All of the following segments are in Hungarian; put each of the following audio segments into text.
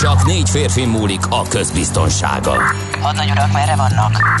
Csak négy férfi múlik a közbiztonsága. Hadnagy urak, merre vannak?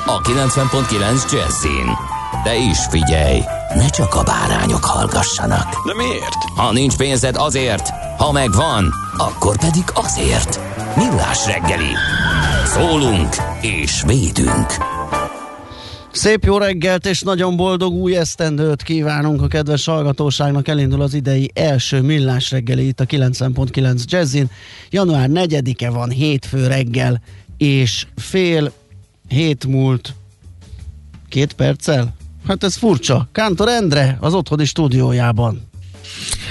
a 90.9 Jazzin. De is figyelj, ne csak a bárányok hallgassanak. De miért? Ha nincs pénzed azért, ha megvan, akkor pedig azért. Millás reggeli. Szólunk és védünk. Szép jó reggelt és nagyon boldog új esztendőt kívánunk a kedves hallgatóságnak. Elindul az idei első millás reggeli itt a 90.9 Jazzin. Január 4-e van, hétfő reggel, és fél hét múlt két perccel? Hát ez furcsa. Kántor Endre az otthoni stúdiójában.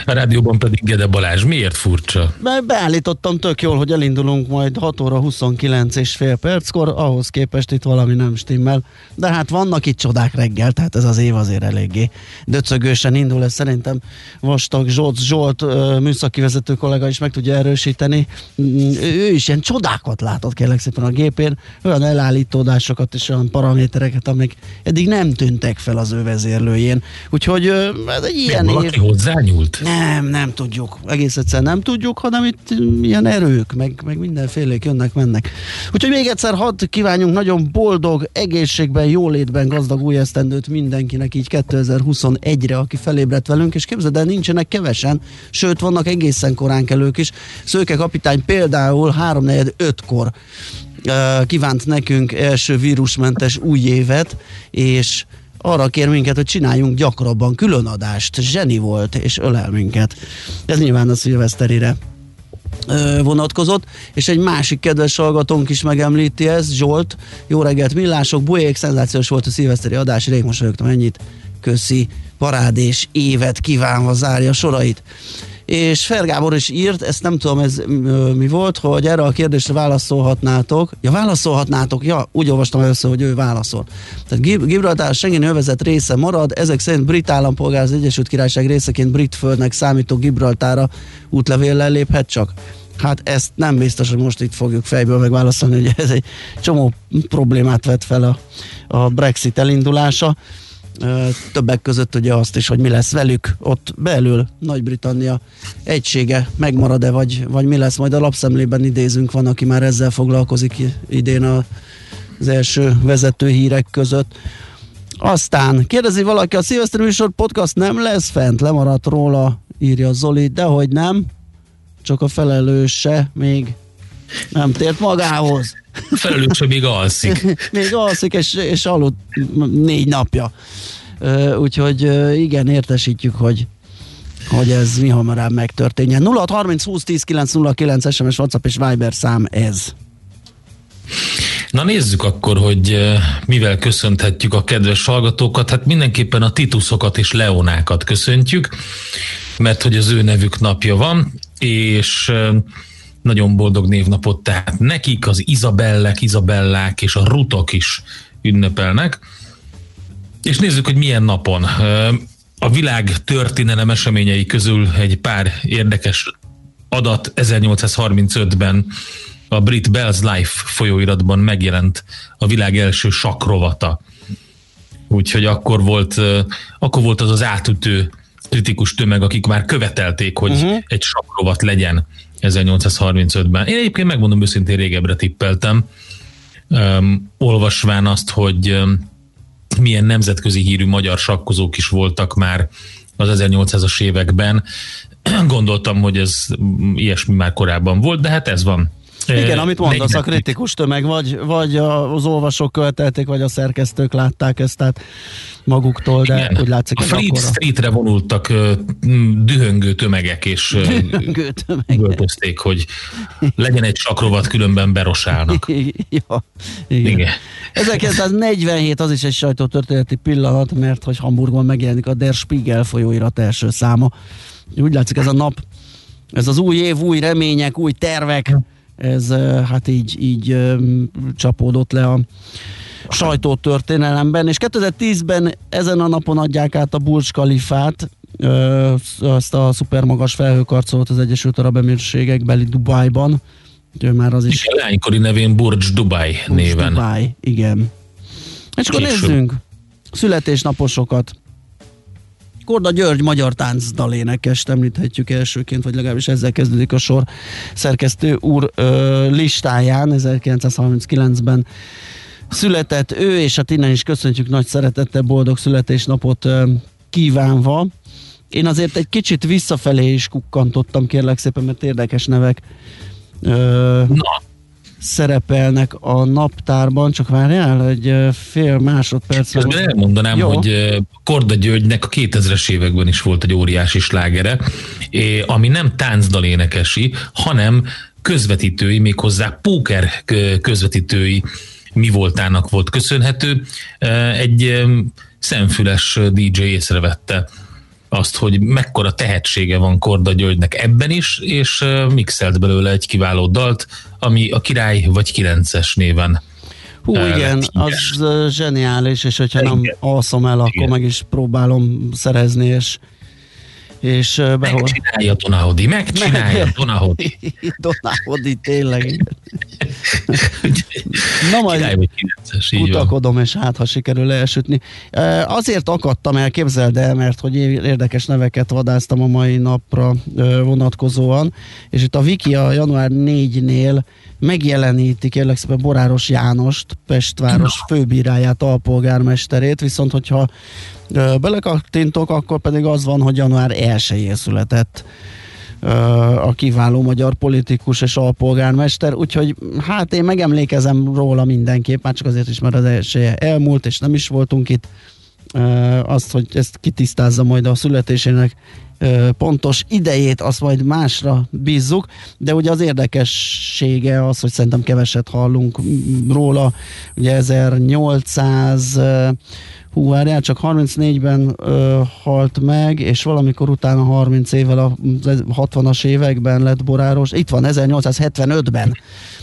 A rádióban pedig Gede Balázs. Miért furcsa? Be- beállítottam tök jól, hogy elindulunk majd 6 óra 29 és fél perckor, ahhoz képest itt valami nem stimmel. De hát vannak itt csodák reggel, tehát ez az év azért eléggé döcögősen indul, ez szerintem vastag Zsolt, Zsolt műszaki vezető kollega is meg tudja erősíteni. Mm, Ő is ilyen csodákat látott kérlek szépen a gépén, olyan elállítódásokat és olyan paramétereket, amik eddig nem tűntek fel az ő vezérlőjén. Úgyhogy ez egy ilyen Valaki év. Hozzányúlt? Nem, nem tudjuk. Egész egyszerűen nem tudjuk, hanem itt ilyen erők, meg, meg mindenfélék jönnek, mennek. Úgyhogy még egyszer hadd kívánjunk nagyon boldog, egészségben, jólétben gazdag új esztendőt mindenkinek így 2021-re, aki felébredt velünk, és képzeld el, nincsenek kevesen, sőt, vannak egészen korán kelők is. Szőke kapitány például 3-4-5-kor kívánt nekünk első vírusmentes új évet, és arra kér minket, hogy csináljunk gyakrabban különadást. Zseni volt, és ölel minket. Ez nyilván a szilveszterire vonatkozott, és egy másik kedves hallgatónk is megemlíti ezt, Zsolt, jó reggelt millások, bujék, szenzációs volt a szilveszteri adás, rég mosolyogtam ennyit, köszi, parádés évet kívánva zárja sorait. És Fergábor is írt, ezt nem tudom ez mi volt, hogy erre a kérdésre válaszolhatnátok. Ja, válaszolhatnátok, ja, úgy olvastam először, hogy ő válaszol. Tehát Gib- Gibraltár Schengen övezet része marad, ezek szerint brit állampolgár az Egyesült Királyság részeként brit földnek számító Gibraltára útlevéllel léphet csak. Hát ezt nem biztos, hogy most itt fogjuk fejből megválaszolni, hogy ez egy csomó problémát vet fel a, a Brexit elindulása. Többek között ugye azt is, hogy mi lesz velük ott belül Nagy-Britannia egysége megmarad-e, vagy, vagy mi lesz, majd a lapszemlében idézünk, van, aki már ezzel foglalkozik idén a, az első vezető hírek között. Aztán kérdezi valaki, a Szilveszter műsor podcast nem lesz fent, lemaradt róla, írja Zoli, de hogy nem, csak a felelőse még nem tért magához. Felelős, hogy még alszik. még alszik, és, és aludt négy napja. Úgyhogy igen, értesítjük, hogy hogy ez mi hamarabb megtörténjen. 0630 20 10 909 SMS, WhatsApp és Viber szám ez. Na nézzük akkor, hogy mivel köszönhetjük a kedves hallgatókat. Hát mindenképpen a Tituszokat és Leonákat köszöntjük, mert hogy az ő nevük napja van, és nagyon boldog névnapot, tehát nekik az Izabellek, Izabellák és a Rutok is ünnepelnek. És nézzük, hogy milyen napon. A világ történelem eseményei közül egy pár érdekes adat 1835-ben a brit Bell's Life folyóiratban megjelent a világ első sakrovata. Úgyhogy akkor volt, akkor volt az az átütő kritikus tömeg, akik már követelték, hogy uh-huh. egy sakrovat legyen 1835-ben. Én egyébként megmondom őszintén régebbre tippeltem, um, olvasván azt, hogy um, milyen nemzetközi hírű magyar sakkozók is voltak már az 1800-as években. Gondoltam, hogy ez mm, ilyesmi már korábban volt, de hát ez van. Igen, amit mondasz, a 40 kritikus tömeg, vagy, vagy az olvasók követelték, vagy a szerkesztők látták ezt tehát maguktól, de Igen. úgy látszik, a hogy Fleet akkora Streetre vonultak dühöngő tömegek, és dühöngő tömeg. üvöltözték, hogy legyen egy sakrovat, különben berosálnak. ja, igen. Igen. 1947 az is egy sajtótörténeti pillanat, mert hogy Hamburgban megjelenik a Der Spiegel folyóirat első száma. Úgy látszik ez a nap, ez az új év, új remények, új tervek, ez hát így, így csapódott le a sajtótörténelemben, és 2010-ben ezen a napon adják át a Burj Khalifát, ö, azt a szupermagas felhőkarcolót az Egyesült Arab Emírségek beli Dubájban, Úgyhogy már az is Igen, Lánykori nevén Burj Dubai néven. Dubai, igen. És akkor Később. nézzünk születésnaposokat. Korda György magyar táncdalénekest említhetjük elsőként, vagy legalábbis ezzel kezdődik a sor szerkesztő úr ö, listáján 1939-ben született ő, és hát innen is köszöntjük nagy szeretettel boldog születésnapot ö, kívánva. Én azért egy kicsit visszafelé is kukkantottam, kérlek szépen, mert érdekes nevek ö, Na, szerepelnek a naptárban, csak várjál egy fél másodperc. közben elmondanám, Jó. hogy Korda Györgynek a 2000-es években is volt egy óriási slágere, ami nem táncdalénekesi, hanem közvetítői, méghozzá póker közvetítői mi voltának volt köszönhető. Egy szemfüles DJ észrevette azt, hogy mekkora tehetsége van Korda Györgynek ebben is, és mixelt belőle egy kiváló dalt, ami a Király vagy Kilences néven Hú, igen, az zseniális, és hogyha nem Igen. alszom el, akkor Igen. meg is próbálom szerezni, és és behol. Megcsinálja Donahodi, megcsinálja Meg- Donahodi. Donávodi, tényleg. Na majd Van. kutakodom, és hát, ha sikerül elsütni. Azért akadtam el, képzeld el, mert hogy érdekes neveket vadáztam a mai napra vonatkozóan, és itt a Wiki a január 4-nél megjeleníti kérlek szépen Boráros Jánost, Pestváros főbíráját, alpolgármesterét, viszont hogyha belekattintok, akkor pedig az van, hogy január 1 született a kiváló magyar politikus és alpolgármester, úgyhogy hát én megemlékezem róla mindenképp, már csak azért is, mert az esélye elmúlt, és nem is voltunk itt. Azt, hogy ezt kitisztázza majd a születésének pontos idejét, azt majd másra bízzuk, de ugye az érdekessége az, hogy szerintem keveset hallunk róla, ugye 1800 ö, hú, várjál, csak 34-ben ö, halt meg, és valamikor utána 30 évvel a 60-as években lett boráros. Itt van, 1875-ben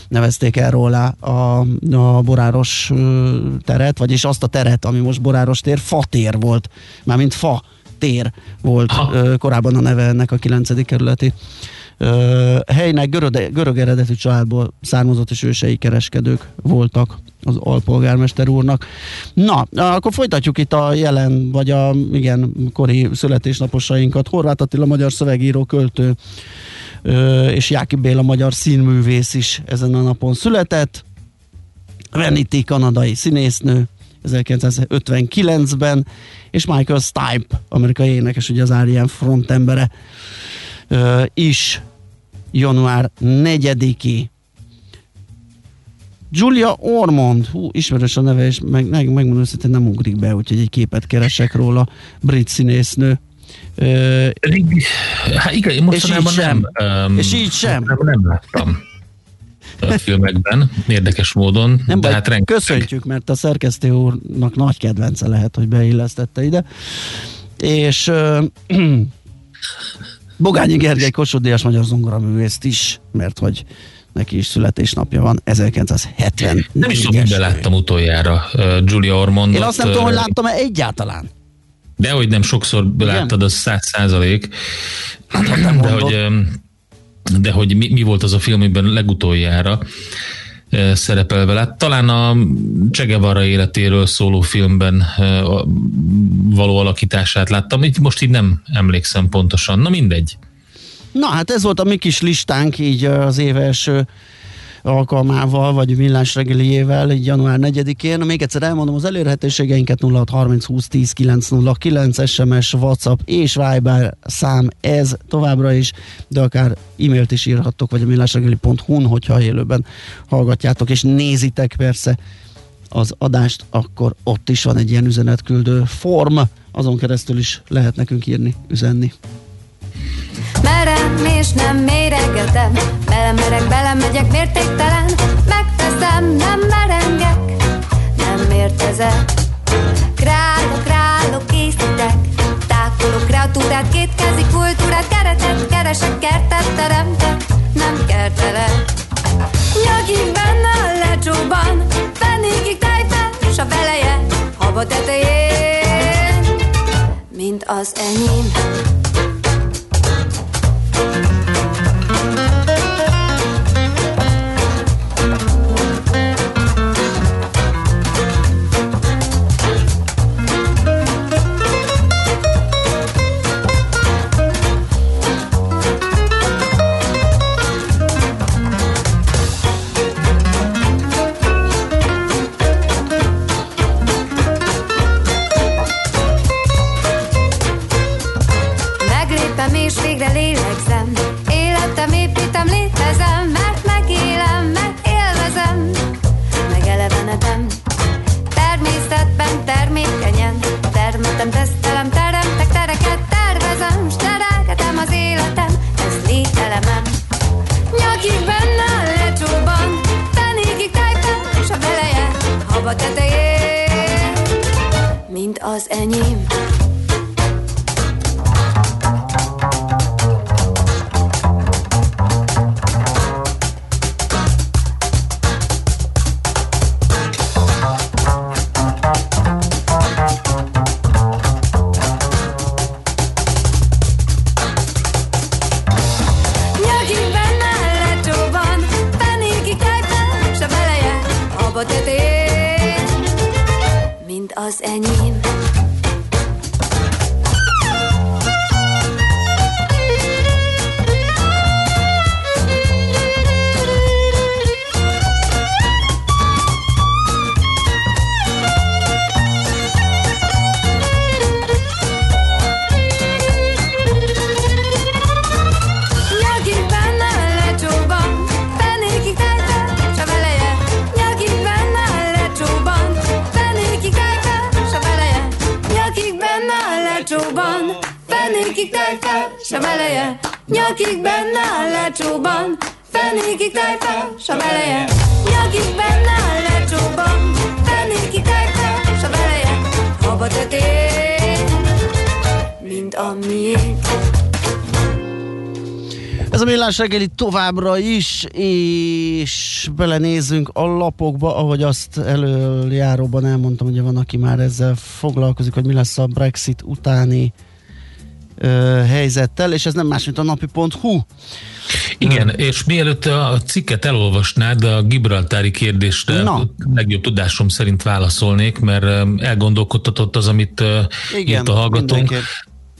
nevezték el róla a, a boráros ö, teret, vagyis azt a teret, ami most boráros tér, fa tér volt, mármint fa tér volt ö, korábban a neve ennek a 9. kerületi ö, helynek görög, görög eredetű családból származott és ősei kereskedők voltak az alpolgármester úrnak. Na, akkor folytatjuk itt a jelen, vagy a igen, kori születésnaposainkat. Horváth Attila, magyar szövegíró, költő, és Jáki Béla, magyar színművész is ezen a napon született. Reniti, kanadai színésznő, 1959-ben, és Michael Stipe, amerikai énekes, ugye az R.E.M. frontembere is január 4-i. Julia Ormond, hú, ismerős a neve, és meg, meg, megmondom őszintén nem ugrik be, úgyhogy egy képet keresek róla, brit színésznő. Ö, hát igen, mostanában sem. nem, um, És így sem. Nem, nem láttam a filmekben, érdekes módon, nem de baj, hát rengeteg. köszöntjük, mert a szerkesztő úrnak nagy kedvence lehet, hogy beillesztette ide. És ö, Bogányi Gergely Kossuth Díjas magyar zongoraművészt is, mert hogy neki is születésnapja van, 1970. Nem is tudom, miben láttam utoljára Julia Ormondot. Én azt nem tudom, hogy láttam-e egyáltalán. De hogy nem sokszor láttad, az száz százalék. De mondod. hogy, um, de hogy mi, mi volt az a film, amiben legutoljára szerepel vele. Talán a Che Guevara életéről szóló filmben való alakítását láttam. Itt most így nem emlékszem pontosan. Na mindegy. Na hát ez volt a mi kis listánk így az év első alkalmával, vagy villás reggeliével, így január 4-én. Még egyszer elmondom az elérhetőségeinket 0630 20 10 909 SMS, WhatsApp és Viber szám ez továbbra is, de akár e-mailt is írhattok, vagy a millásreggeli.hu-n, hogyha élőben hallgatjátok, és nézitek persze az adást, akkor ott is van egy ilyen üzenetküldő form, azon keresztül is lehet nekünk írni, üzenni. Merem és nem méregetem. Belemerek, belemegyek mértéktelen. Megteszem, nem merengek. Nem mértezek Králok, králok, készítek. Tákolok kreatúrát, kétkezi kultúrát. Keretet keresek, kertet teremtek. Nem kertelek. Nyagig benne a lecsóban. Fenékig tejfel, s a veleje Haba tetején. Mint az enyém Thank you. szava tetején, mint az enyém. Millás reggeli továbbra is, és belenézzünk a lapokba, ahogy azt előjáróban elmondtam, hogy van, aki már ezzel foglalkozik, hogy mi lesz a Brexit utáni ö, helyzettel, és ez nem más, mint a napi.hu. Igen, és mielőtt a cikket elolvasnád, a Gibraltári kérdésre Na. legjobb tudásom szerint válaszolnék, mert elgondolkodtatott az, amit Igen, írt a hallgatónk.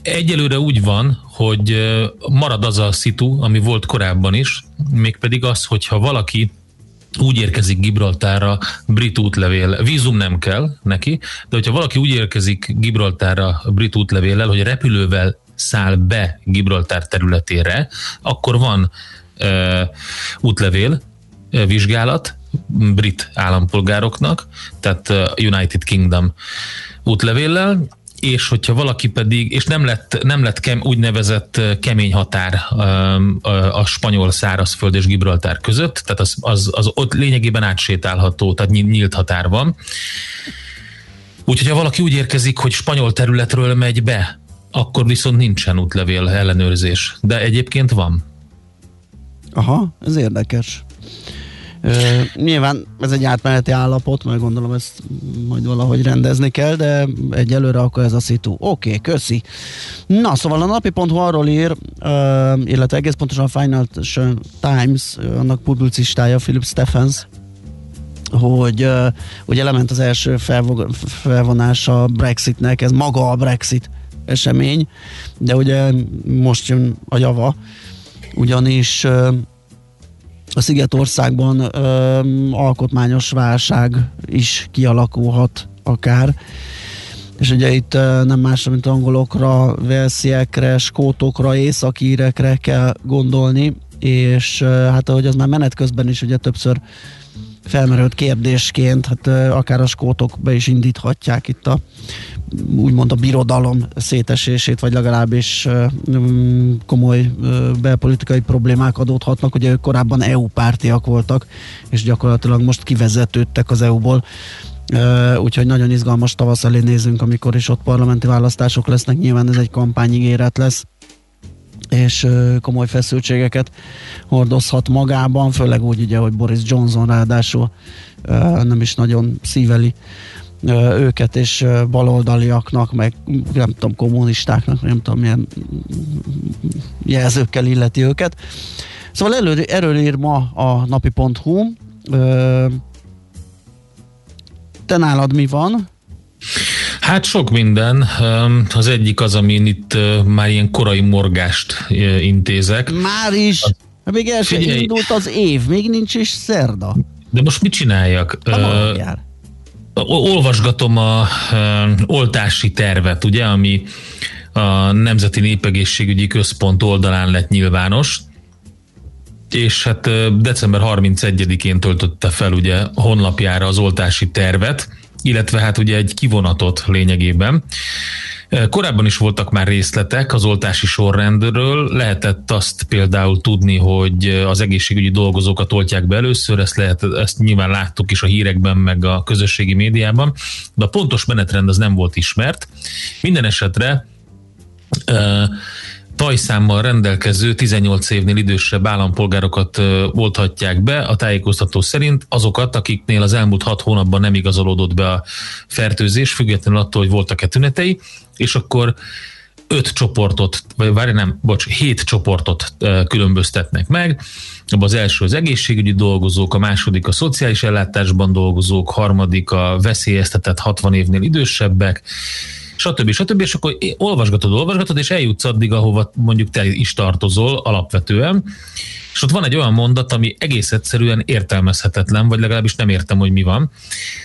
Egyelőre úgy van, hogy marad az a szitu, ami volt korábban is, mégpedig az, hogyha valaki úgy érkezik Gibraltárra brit útlevél, vízum nem kell neki, de hogyha valaki úgy érkezik Gibraltárra brit útlevéllel, hogy repülővel száll be Gibraltár területére, akkor van uh, útlevél, uh, vizsgálat brit állampolgároknak, tehát United Kingdom útlevéllel, és hogyha valaki pedig, és nem lett, nem lett kem, úgynevezett kemény határ a, spanyol szárazföld és Gibraltár között, tehát az, az, az ott lényegében átsétálható, tehát nyílt határ van. Úgyhogy ha valaki úgy érkezik, hogy spanyol területről megy be, akkor viszont nincsen útlevél ellenőrzés, de egyébként van. Aha, ez érdekes. Uh, nyilván ez egy átmeneti állapot, mert gondolom ezt majd valahogy rendezni kell, de egyelőre akkor ez a szitu. Oké, okay, köszi. Na, szóval a napi.hu arról ír, uh, illetve egész pontosan a Financial Times, annak publicistája Philip Stephens, hogy uh, ugye lement az első felvonás a Brexitnek, ez maga a Brexit esemény, de ugye most jön a java, ugyanis uh, a Szigetországban ö, alkotmányos válság is kialakulhat akár. És ugye itt nem másra, mint angolokra, velsziekre, skótokra, északírekre kell gondolni, és hát ahogy az már menet közben is ugye többször felmerült kérdésként, hát akár a skótok be is indíthatják itt a úgymond a birodalom szétesését, vagy legalábbis mm, komoly belpolitikai problémák adódhatnak. Ugye ők korábban EU pártiak voltak, és gyakorlatilag most kivezetődtek az EU-ból. Úgyhogy nagyon izgalmas tavasz elé nézünk, amikor is ott parlamenti választások lesznek. Nyilván ez egy kampányigéret lesz és komoly feszültségeket hordozhat magában, főleg úgy ugye, hogy Boris Johnson ráadásul nem is nagyon szíveli őket, és baloldaliaknak, meg nem tudom, kommunistáknak, nem tudom, milyen jelzőkkel illeti őket. Szóval elő, erről ír ma a napi.hu. Te nálad mi van? Hát sok minden. Az egyik az, amin itt már ilyen korai morgást intézek. Már is? Hát még el sem indult az év, még nincs is szerda. De most mit csináljak? Uh, olvasgatom a oltási tervet, ugye, ami a Nemzeti Népegészségügyi Központ oldalán lett nyilvános, és hát december 31-én töltötte fel ugye honlapjára az oltási tervet, illetve hát ugye egy kivonatot lényegében. Korábban is voltak már részletek az oltási sorrendről, lehetett azt például tudni, hogy az egészségügyi dolgozókat oltják be először, ezt, lehet, ezt nyilván láttuk is a hírekben, meg a közösségi médiában, de a pontos menetrend az nem volt ismert. Minden esetre tajszámmal rendelkező 18 évnél idősebb állampolgárokat olthatják be, a tájékoztató szerint azokat, akiknél az elmúlt hat hónapban nem igazolódott be a fertőzés, függetlenül attól, hogy voltak-e tünetei, és akkor öt csoportot, vagy várj, nem, bocs, hét csoportot különböztetnek meg. Az első az egészségügyi dolgozók, a második a szociális ellátásban dolgozók, harmadik a veszélyeztetett 60 évnél idősebbek, stb. stb. És akkor olvasgatod, olvasgatod, és eljutsz addig, ahova mondjuk te is tartozol alapvetően, és ott van egy olyan mondat, ami egész egyszerűen értelmezhetetlen, vagy legalábbis nem értem, hogy mi van.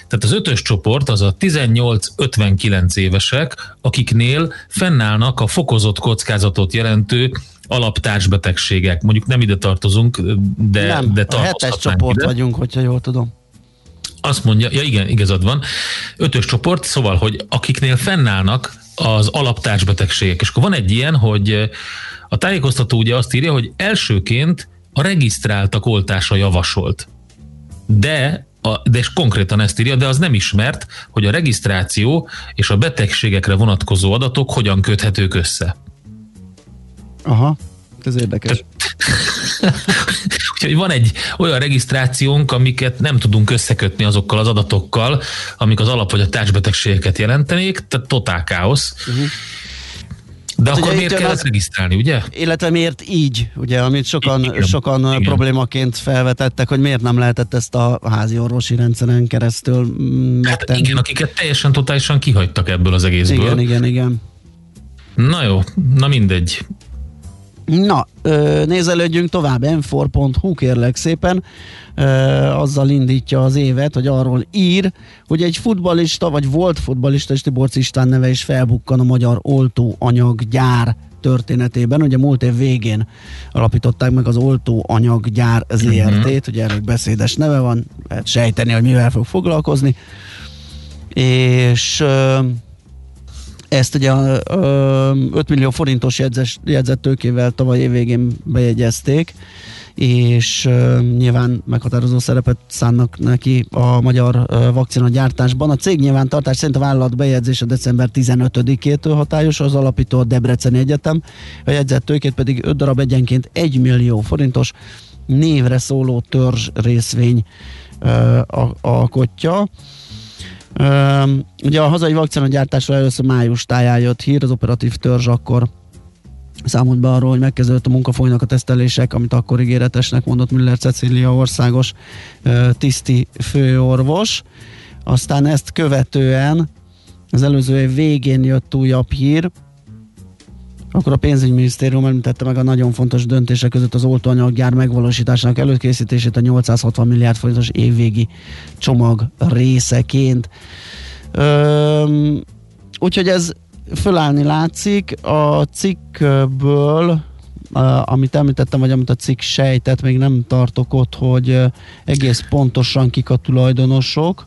Tehát az ötös csoport az a 18-59 évesek, akiknél fennállnak a fokozott kockázatot jelentő alaptársbetegségek. Mondjuk nem ide tartozunk, de, nem, de a hetes csoport ide. vagyunk, hogyha jól tudom azt mondja, ja igen, igazad van, ötös csoport, szóval, hogy akiknél fennállnak az alaptársbetegségek. És akkor van egy ilyen, hogy a tájékoztató ugye azt írja, hogy elsőként a regisztráltak oltása javasolt. De a, de és konkrétan ezt írja, de az nem ismert, hogy a regisztráció és a betegségekre vonatkozó adatok hogyan köthetők össze. Aha, ez érdekes. Úgyhogy van egy olyan regisztrációnk, amiket nem tudunk összekötni azokkal az adatokkal, amik az alap vagy a társbetegségeket jelentenék, tehát totál káosz. Uh-huh. De hát akkor miért kell ezt regisztrálni, ugye? Illetve miért így, ugye, amit sokan, igen, sokan igen. problémaként felvetettek, hogy miért nem lehetett ezt a házi orvosi rendszeren keresztül mm, hát megtenni. Hát igen, akiket teljesen totálisan kihagytak ebből az egészből. Igen, igen, igen. Na jó, na mindegy. Na, nézelődjünk tovább, m4.hu kérlek szépen, azzal indítja az évet, hogy arról ír, hogy egy futbalista, vagy volt futbalista, és Tibor István neve is felbukkan a magyar oltóanyaggyár történetében. Ugye múlt év végén alapították meg az oltóanyaggyár ZRT-t, uh-huh. ugye erről beszédes neve van, lehet sejteni, hogy mivel fog foglalkozni. És ezt ugye 5 millió forintos jegyzes, jegyzettőkével tavaly évvégén bejegyezték, és uh, nyilván meghatározó szerepet szánnak neki a magyar uh, vakcina gyártásban. A cég nyilvántartás szerint a vállalat bejegyzése december 15-től hatályos, az alapító a Debreceni Egyetem, a jegyzettőkét pedig 5 darab egyenként 1 millió forintos névre szóló törzs részvény uh, alkotja. Um, ugye a hazai vakcinagyártásra először május táján jött hír, az operatív törzs akkor számolt be arról, hogy megkezdődött a munka, folynak a tesztelések, amit akkor ígéretesnek mondott Müller Cecília országos uh, tiszti főorvos. Aztán ezt követően az előző év végén jött újabb hír, akkor a pénzügyminisztérium említette meg a nagyon fontos döntések között az oltóanyaggyár megvalósításának előkészítését a 860 milliárd forintos évvégi csomag részeként. Üm, úgyhogy ez fölállni látszik. A cikkből amit említettem, vagy amit a cikk sejtett, még nem tartok ott, hogy egész pontosan kik a tulajdonosok,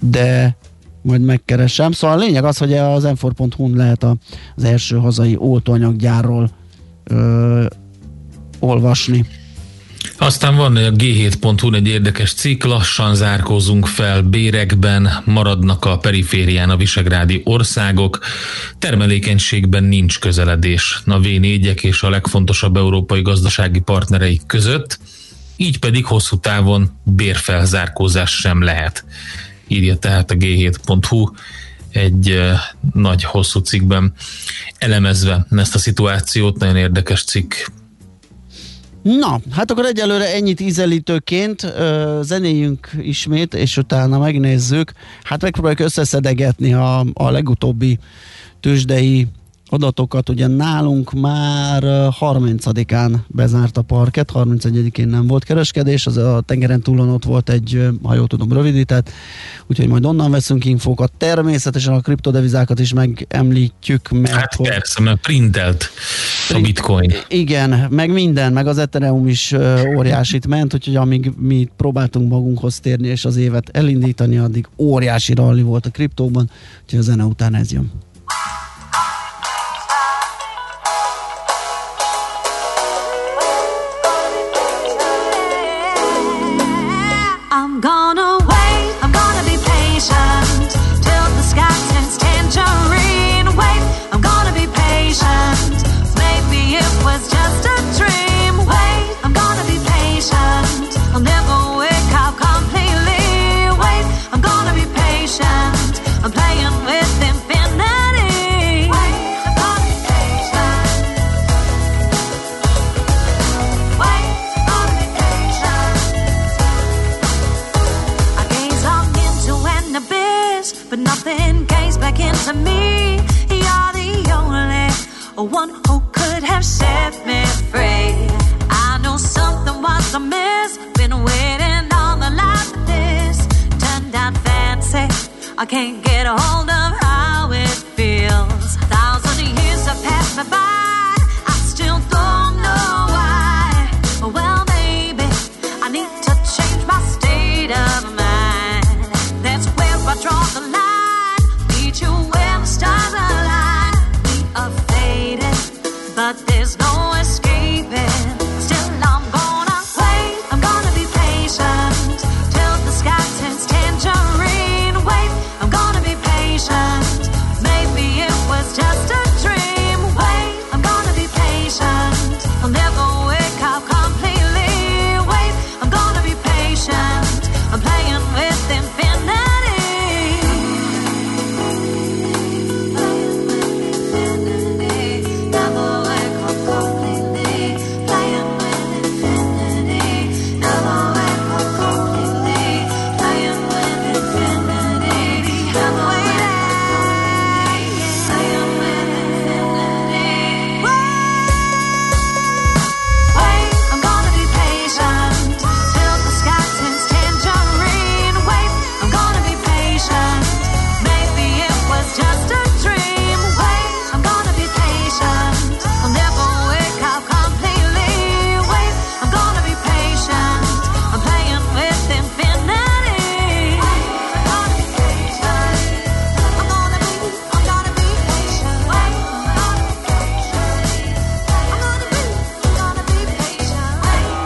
de majd megkeresem. Szóval a lényeg az, hogy az m n lehet a, az első hazai oltóanyaggyárról uh, olvasni. Aztán van a g7.hu egy érdekes cikk, lassan zárkózunk fel bérekben, maradnak a periférián a visegrádi országok, termelékenységben nincs közeledés a v és a legfontosabb európai gazdasági partnereik között, így pedig hosszú távon bérfelzárkózás sem lehet. Írja tehát a g7.hu egy nagy hosszú cikkben elemezve ezt a szituációt, nagyon érdekes cikk Na, hát akkor egyelőre ennyit ízelítőként, zenéjünk ismét, és utána megnézzük. Hát megpróbáljuk összeszedegetni a, a legutóbbi tőzsdei adatokat. Ugye nálunk már 30-án bezárt a parket, 31-én nem volt kereskedés, az a tengeren túlon ott volt egy, ha jól tudom, rövidített, úgyhogy majd onnan veszünk infókat. Természetesen a kriptodevizákat is megemlítjük. Mert hát hogy... persze, mert printelt a bitcoin. Igen, meg minden, meg az Ethereum is óriásit ment, úgyhogy amíg mi próbáltunk magunkhoz térni és az évet elindítani, addig óriási ralli volt a kriptóban, úgyhogy a zene után ez jön.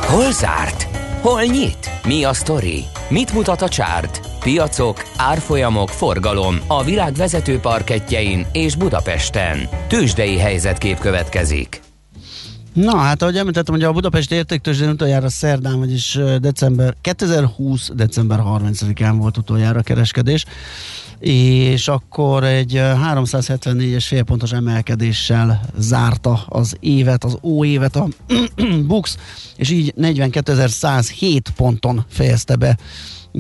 Hol zárt? Hol nyit? Mi a sztori? Mit mutat a csárt? Piacok, árfolyamok, forgalom a világ vezető parketjein és Budapesten. Tősdei helyzetkép következik. Na, hát ahogy említettem, hogy a Budapest értéktőzsdén utoljára szerdán, vagyis december 2020. december 30-án volt utoljára kereskedés. És akkor egy 374-es félpontos emelkedéssel zárta az évet, az ó évet a Bux, és így 42.107 ponton fejezte be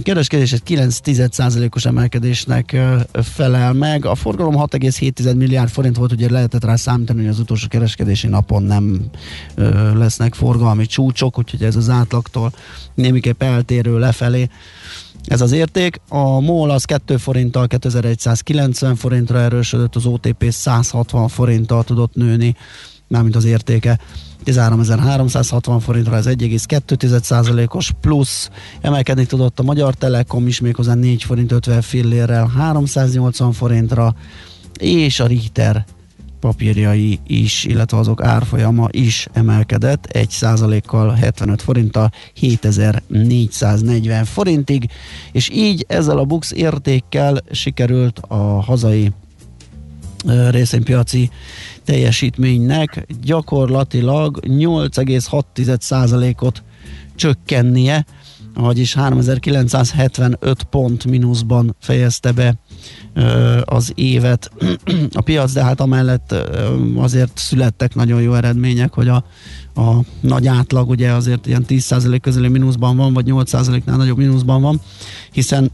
kereskedés egy 9 os emelkedésnek felel meg. A forgalom 6,7 milliárd forint volt, ugye lehetett rá számítani, hogy az utolsó kereskedési napon nem lesznek forgalmi csúcsok, úgyhogy ez az átlagtól némiképp eltérő lefelé. Ez az érték. A MOL az 2 forinttal 2190 forintra erősödött, az OTP 160 forinttal tudott nőni, mármint az értéke. 13.360 forintra, ez 1,2%-os plusz. Emelkedni tudott a Magyar Telekom is méghozzá 4 forint 50 fillérrel 380 forintra, és a Richter papírjai is, illetve azok árfolyama is emelkedett 1 kal 75 forinttal 7440 forintig, és így ezzel a Bux értékkel sikerült a hazai részvénypiaci teljesítménynek gyakorlatilag 8,6%-ot csökkennie, vagyis 3975 pont mínuszban fejezte be az évet. A piac, de hát amellett azért születtek nagyon jó eredmények, hogy a, a nagy átlag ugye azért ilyen 10% közeli mínuszban van, vagy 8%-nál nagyobb mínuszban van, hiszen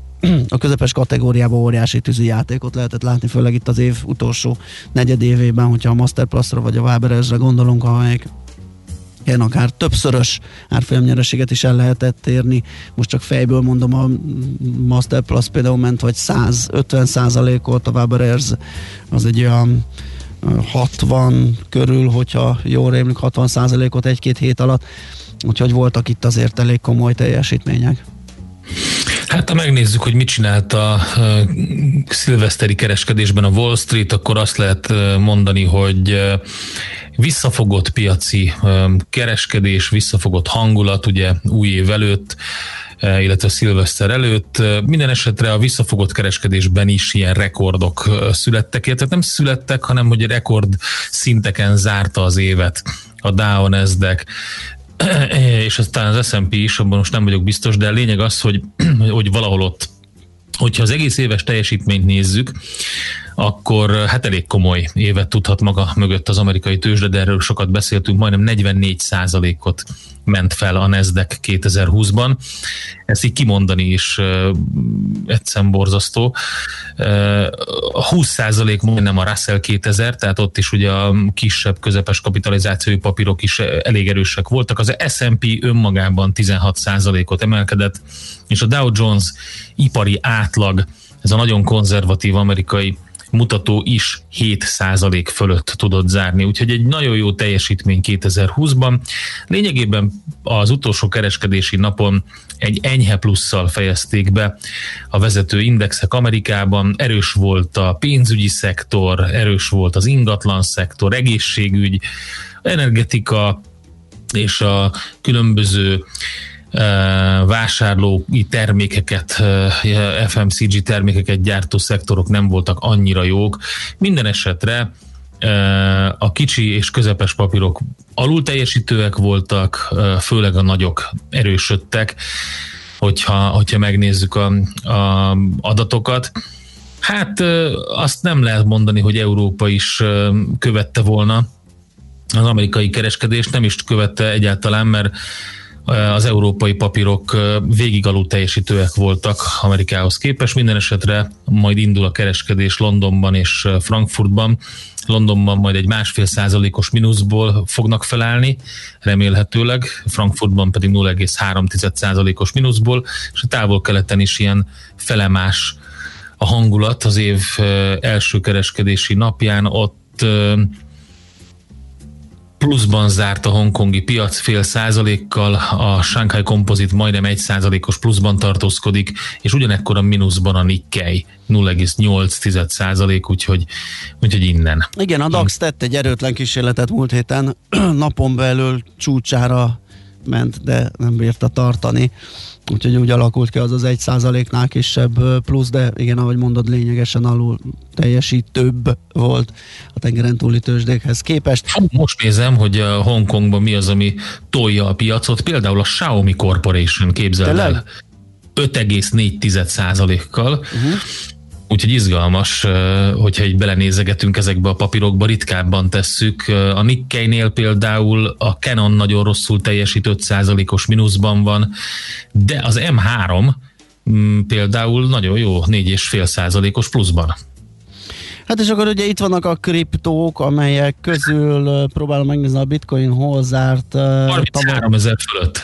a közepes kategóriában óriási tűzi játékot lehetett látni, főleg itt az év utolsó negyedévében, hogyha a Masterplus-ra vagy a Waberesre gondolunk, amelyek ilyen akár többszörös árfolyamnyereséget is el lehetett érni. Most csak fejből mondom, a Master Plus például ment, vagy 150 százalékot, a Waberers az egy olyan 60 körül, hogyha jól rémlik, 60 százalékot egy-két hét alatt, úgyhogy voltak itt azért elég komoly teljesítmények. Hát ha megnézzük, hogy mit csinált a szilveszteri kereskedésben a Wall Street, akkor azt lehet mondani, hogy visszafogott piaci kereskedés, visszafogott hangulat, ugye új év előtt, illetve szilveszter előtt. Minden esetre a visszafogott kereskedésben is ilyen rekordok születtek, illetve nem születtek, hanem hogy rekord szinteken zárta az évet a Dow, Nasdaq, és aztán az S&P is, abban most nem vagyok biztos, de a lényeg az, hogy, hogy valahol ott Hogyha az egész éves teljesítményt nézzük, akkor hát elég komoly évet tudhat maga mögött az amerikai tőzsde, de erről sokat beszéltünk, majdnem 44 ot ment fel a Nasdaq 2020-ban. Ezt így kimondani is uh, egyszerűen borzasztó. Uh, 20 majdnem a Russell 2000, tehát ott is ugye a kisebb, közepes kapitalizációi papírok is elég erősek voltak. Az S&P önmagában 16 ot emelkedett, és a Dow Jones ipari átlag, ez a nagyon konzervatív amerikai mutató is 7% fölött tudott zárni, úgyhogy egy nagyon jó teljesítmény 2020-ban. Lényegében az utolsó kereskedési napon egy enyhe plusszal fejezték be a vezető indexek Amerikában. Erős volt a pénzügyi szektor, erős volt az ingatlan szektor, egészségügy, energetika és a különböző vásárlói termékeket, FMCG termékeket gyártó szektorok nem voltak annyira jók. Minden esetre a kicsi és közepes papírok alul teljesítőek voltak, főleg a nagyok erősödtek, hogyha, hogyha megnézzük a, a adatokat. Hát azt nem lehet mondani, hogy Európa is követte volna az amerikai kereskedést, nem is követte egyáltalán, mert az európai papírok végig alul teljesítőek voltak Amerikához képest. Minden esetre majd indul a kereskedés Londonban és Frankfurtban. Londonban majd egy másfél százalékos mínuszból fognak felállni, remélhetőleg, Frankfurtban pedig 0,3 százalékos mínuszból, és a távol-keleten is ilyen felemás a hangulat az év első kereskedési napján, ott pluszban zárt a hongkongi piac fél százalékkal, a Shanghai Composite majdnem egy százalékos pluszban tartózkodik, és ugyanekkor a mínuszban a Nikkei 0,8 százalék, úgyhogy, úgyhogy innen. Igen, a DAX tett egy erőtlen kísérletet múlt héten, napon belül csúcsára ment, de nem bírta tartani. Úgyhogy úgy alakult ki az az egy százaléknál kisebb plusz, de igen, ahogy mondod, lényegesen alul teljesítőbb volt a tengeren túli tőzsdékhez képest. Hát most nézem, hogy a Hongkongban mi az, ami tolja a piacot, például a Xiaomi Corporation képzeld el. 5,4 százalékkal. Uh-huh Úgyhogy izgalmas, hogyha így belenézegetünk ezekbe a papírokba, ritkábban tesszük. A Nikkei-nél például a Canon nagyon rosszul teljesít, 5%-os mínuszban van, de az M3 mm, például nagyon jó, 4,5%-os pluszban. Hát és akkor ugye itt vannak a kriptók, amelyek közül próbálom megnézni a bitcoin hol zárt. Uh, 33 ezer fölött.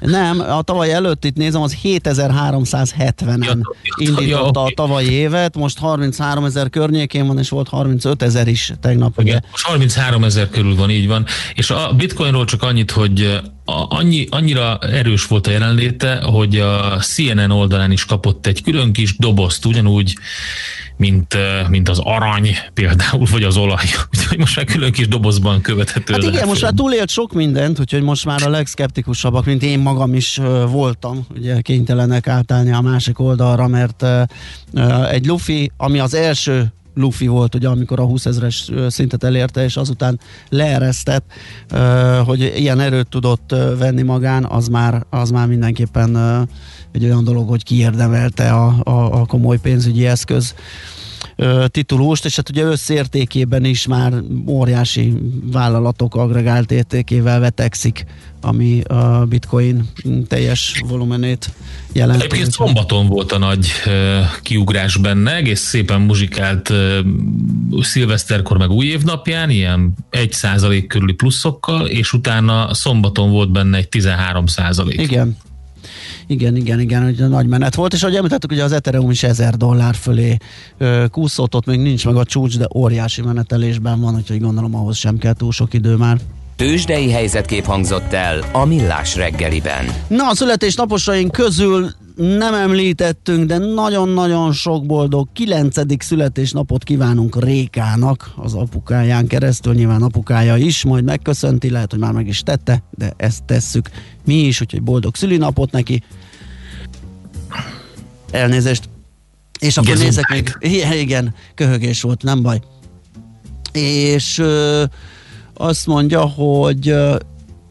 Nem, a tavaly előtt itt nézem, az 7370-en ja, indította ja, a tavalyi évet, most 33 ezer környékén van, és volt 35 ezer is tegnap. Igen, ugye. most 33 ezer körül van, így van. És a bitcoinról csak annyit, hogy a, annyi, annyira erős volt a jelenléte, hogy a CNN oldalán is kapott egy külön kis dobozt, ugyanúgy mint, mint az arany például, vagy az olaj. Úgyhogy most már külön kis dobozban követhető. Hát igen, most már túlélt sok mindent, úgyhogy most már a legszkeptikusabbak, mint én magam is voltam, ugye kénytelenek átállni a másik oldalra, mert egy lufi, ami az első lufi volt, ugye, amikor a 20 ezeres szintet elérte, és azután leeresztett, hogy ilyen erőt tudott venni magán, az már, az már mindenképpen egy olyan dolog, hogy kiérdemelte a, a, a komoly pénzügyi eszköz titulust, és hát ugye összértékében is már óriási vállalatok agregált értékével vetekszik, ami a bitcoin teljes volumenét jelenti. Egyébként szombaton volt a nagy kiugrás benne, egész szépen muzsikált szilveszterkor meg új évnapján, ilyen 1 százalék körüli pluszokkal, és utána szombaton volt benne egy 13 százalék. Igen, igen, igen, igen, hogy nagy menet volt, és ahogy említettük, ugye az Ethereum is 1000 dollár fölé kúszott, ott még nincs meg a csúcs, de óriási menetelésben van, úgyhogy gondolom ahhoz sem kell túl sok idő már. Tőzsdei helyzetkép hangzott el a Millás reggeliben. Na, a születésnaposaink közül nem említettünk, de nagyon-nagyon sok boldog 9. születésnapot kívánunk Rékának, az apukáján keresztül, nyilván apukája is, majd megköszönti, lehet, hogy már meg is tette, de ezt tesszük mi is, úgyhogy boldog szülinapot neki. Elnézést. És akkor igen, nézek még, igen, igen, köhögés volt, nem baj. És ö, azt mondja, hogy ö,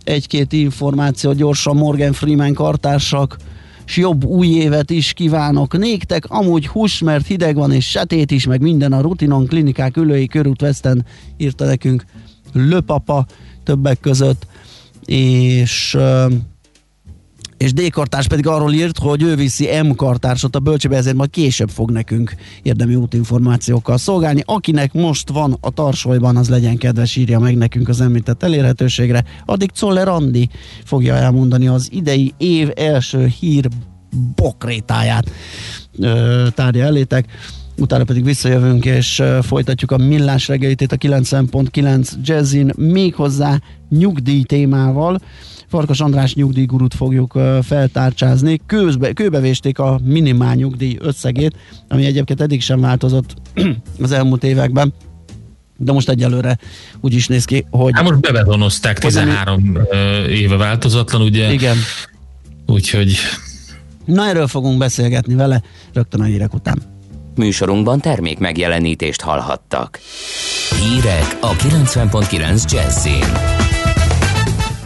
egy-két információ gyorsan Morgan Freeman kartársak, és jobb új évet is kívánok néktek. Amúgy hús, mert hideg van, és setét is, meg minden a rutinon klinikák ülői körút Westen írta nekünk Löpapa többek között, és és D kartárs pedig arról írt, hogy ő viszi M kartársot a bölcsőbe, ezért majd később fog nekünk érdemi útinformációkkal szolgálni. Akinek most van a tarsolyban, az legyen kedves, írja meg nekünk az említett elérhetőségre. Addig Czoller Andi fogja elmondani az idei év első hír bokrétáját ö, tárja elétek utána pedig visszajövünk és folytatjuk a millás reggelitét a 90.9 Jazzin méghozzá nyugdíj témával. Farkas András nyugdíjgurút fogjuk feltárcsázni. Kőzbe, kőbevésték a minimál nyugdíj összegét, ami egyébként eddig sem változott az elmúlt években de most egyelőre úgy is néz ki, hogy... Hát most bebezonozták 13 ami... éve változatlan, ugye? Igen. Úgyhogy... Na erről fogunk beszélgetni vele rögtön a hírek után. Műsorunkban termék megjelenítést hallhattak. Hírek a 90.9 Jazzin.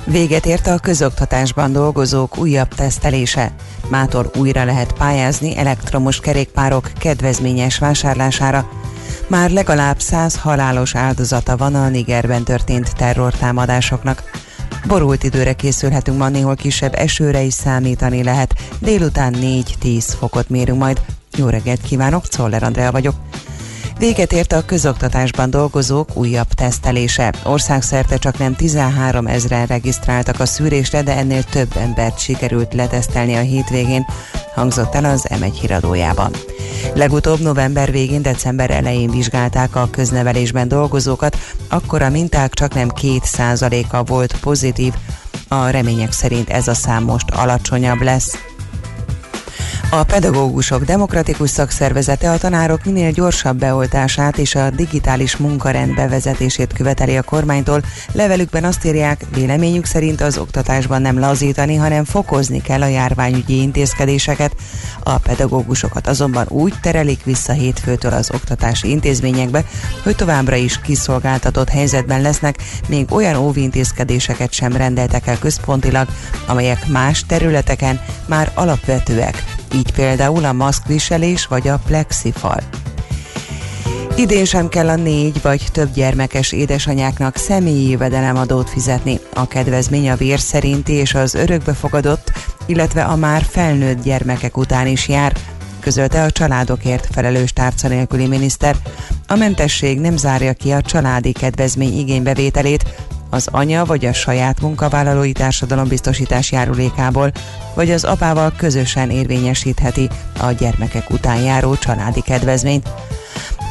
Véget ért a közoktatásban dolgozók újabb tesztelése. Mátor újra lehet pályázni elektromos kerékpárok kedvezményes vásárlására. Már legalább 100 halálos áldozata van a Nigerben történt terrortámadásoknak. Borult időre készülhetünk ma, néhol kisebb esőre is számítani lehet. Délután 4-10 fokot mérünk majd. Jó reggelt kívánok, Czoller Andrea vagyok. Véget ért a közoktatásban dolgozók újabb tesztelése. Országszerte csak nem 13 ezeren regisztráltak a szűrésre, de ennél több embert sikerült letesztelni a hétvégén, hangzott el az M1 híradójában. Legutóbb november végén, december elején vizsgálták a köznevelésben dolgozókat, akkor a minták csak nem 2%-a volt pozitív, a remények szerint ez a szám most alacsonyabb lesz. A pedagógusok demokratikus szakszervezete a tanárok minél gyorsabb beoltását és a digitális munkarend bevezetését követeli a kormánytól. Levelükben azt írják, véleményük szerint az oktatásban nem lazítani, hanem fokozni kell a járványügyi intézkedéseket. A pedagógusokat azonban úgy terelik vissza hétfőtől az oktatási intézményekbe, hogy továbbra is kiszolgáltatott helyzetben lesznek, még olyan óvintézkedéseket sem rendeltek el központilag, amelyek más területeken már alapvetőek így például a maszkviselés vagy a plexifal. Idén sem kell a négy vagy több gyermekes édesanyáknak személyi jövedelemadót fizetni. A kedvezmény a vér szerinti és az örökbefogadott, illetve a már felnőtt gyermekek után is jár, közölte a családokért felelős tárca nélküli miniszter. A mentesség nem zárja ki a családi kedvezmény igénybevételét, az anya vagy a saját munkavállalói társadalombiztosítás járulékából, vagy az apával közösen érvényesítheti a gyermekek után járó családi kedvezményt.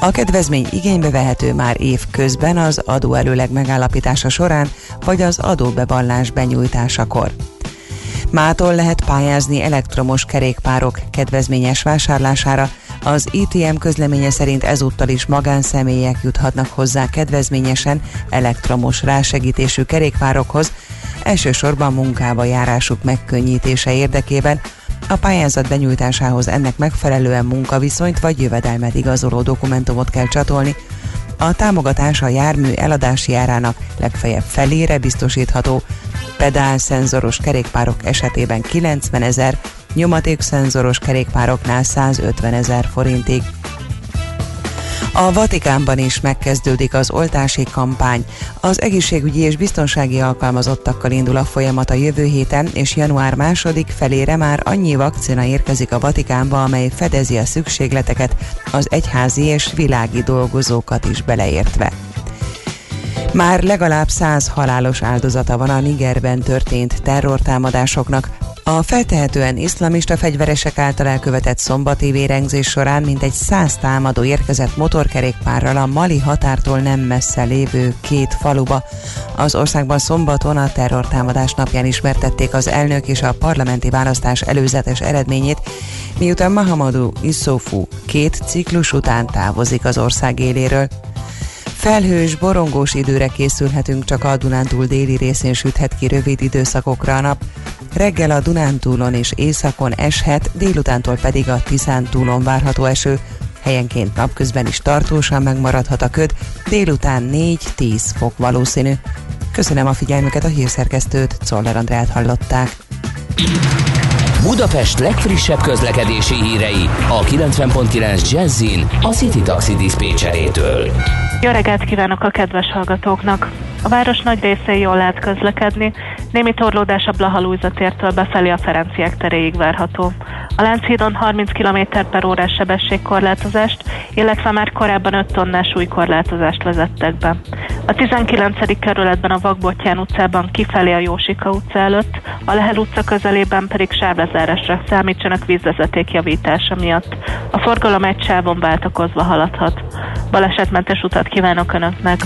A kedvezmény igénybe vehető már év közben az adóelőleg megállapítása során, vagy az adóbevallás benyújtásakor. Mától lehet pályázni elektromos kerékpárok kedvezményes vásárlására, az ITM közleménye szerint ezúttal is magánszemélyek juthatnak hozzá kedvezményesen elektromos rásegítésű kerékpárokhoz, elsősorban munkába járásuk megkönnyítése érdekében, a pályázat benyújtásához ennek megfelelően munkaviszonyt vagy jövedelmet igazoló dokumentumot kell csatolni. A támogatás a jármű eladási árának legfeljebb felére biztosítható, pedálszenzoros kerékpárok esetében 90 ezer, nyomatékszenzoros kerékpároknál 150 ezer forintig. A Vatikánban is megkezdődik az oltási kampány. Az egészségügyi és biztonsági alkalmazottakkal indul a folyamat a jövő héten, és január második felére már annyi vakcina érkezik a Vatikánba, amely fedezi a szükségleteket, az egyházi és világi dolgozókat is beleértve. Már legalább száz halálos áldozata van a Nigerben történt terrortámadásoknak. A feltehetően iszlamista fegyveresek által elkövetett szombati vérengzés során mintegy száz támadó érkezett motorkerékpárral a Mali határtól nem messze lévő két faluba. Az országban szombaton a terrortámadás napján ismertették az elnök és a parlamenti választás előzetes eredményét, miután Mahamadou Issoufou két ciklus után távozik az ország éléről. Felhős, borongós időre készülhetünk, csak a Dunántúl déli részén süthet ki rövid időszakokra a nap. Reggel a Dunántúlon és északon eshet, délutántól pedig a Tiszántúlon várható eső. Helyenként napközben is tartósan megmaradhat a köd, délután 4-10 fok valószínű. Köszönöm a figyelmüket a hírszerkesztőt, Czoller Andrát hallották. Budapest legfrissebb közlekedési hírei a 90.9 Jazzin a City Taxi Dispécsejétől. Jó reggelt kívánok a kedves hallgatóknak! A város nagy részén jól lehet közlekedni, némi torlódás a Blaha tértől befelé a Ferenciek teréig várható. A Lánchídon 30 km per órás sebességkorlátozást, illetve már korábban 5 tonnás új korlátozást vezettek be. A 19. kerületben a Vagbottyán utcában kifelé a Jósika utca előtt, a Lehel utca közelében pedig sávlezárásra számítsanak vízvezeték javítása miatt. A forgalom egy sávon váltakozva haladhat. Balesetmentes utat kívánok Önöknek!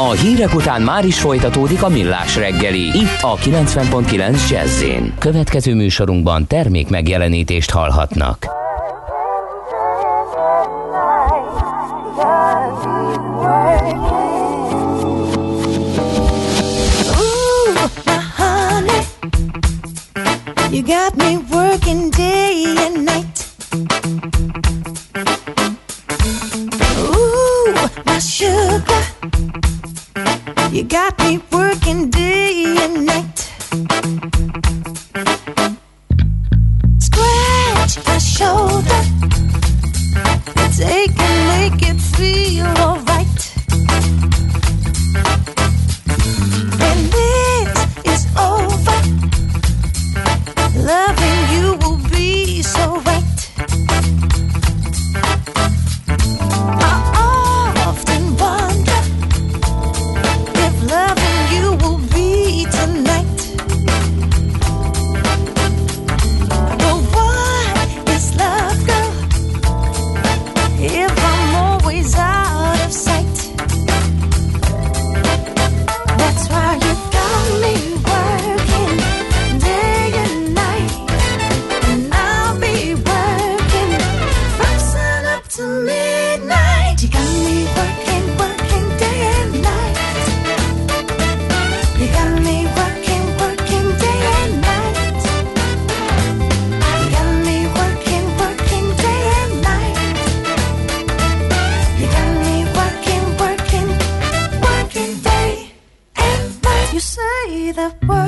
A hírek után már is folytatódik a millás reggeli, itt a 90.9 jazz Következő műsorunkban termék megjelenítést hallhatnak. You got me working day and night. Sugar. You got me working day and night. Scratch my shoulder. Take and make it feel alright. When this is over, loving you will be so right. the world.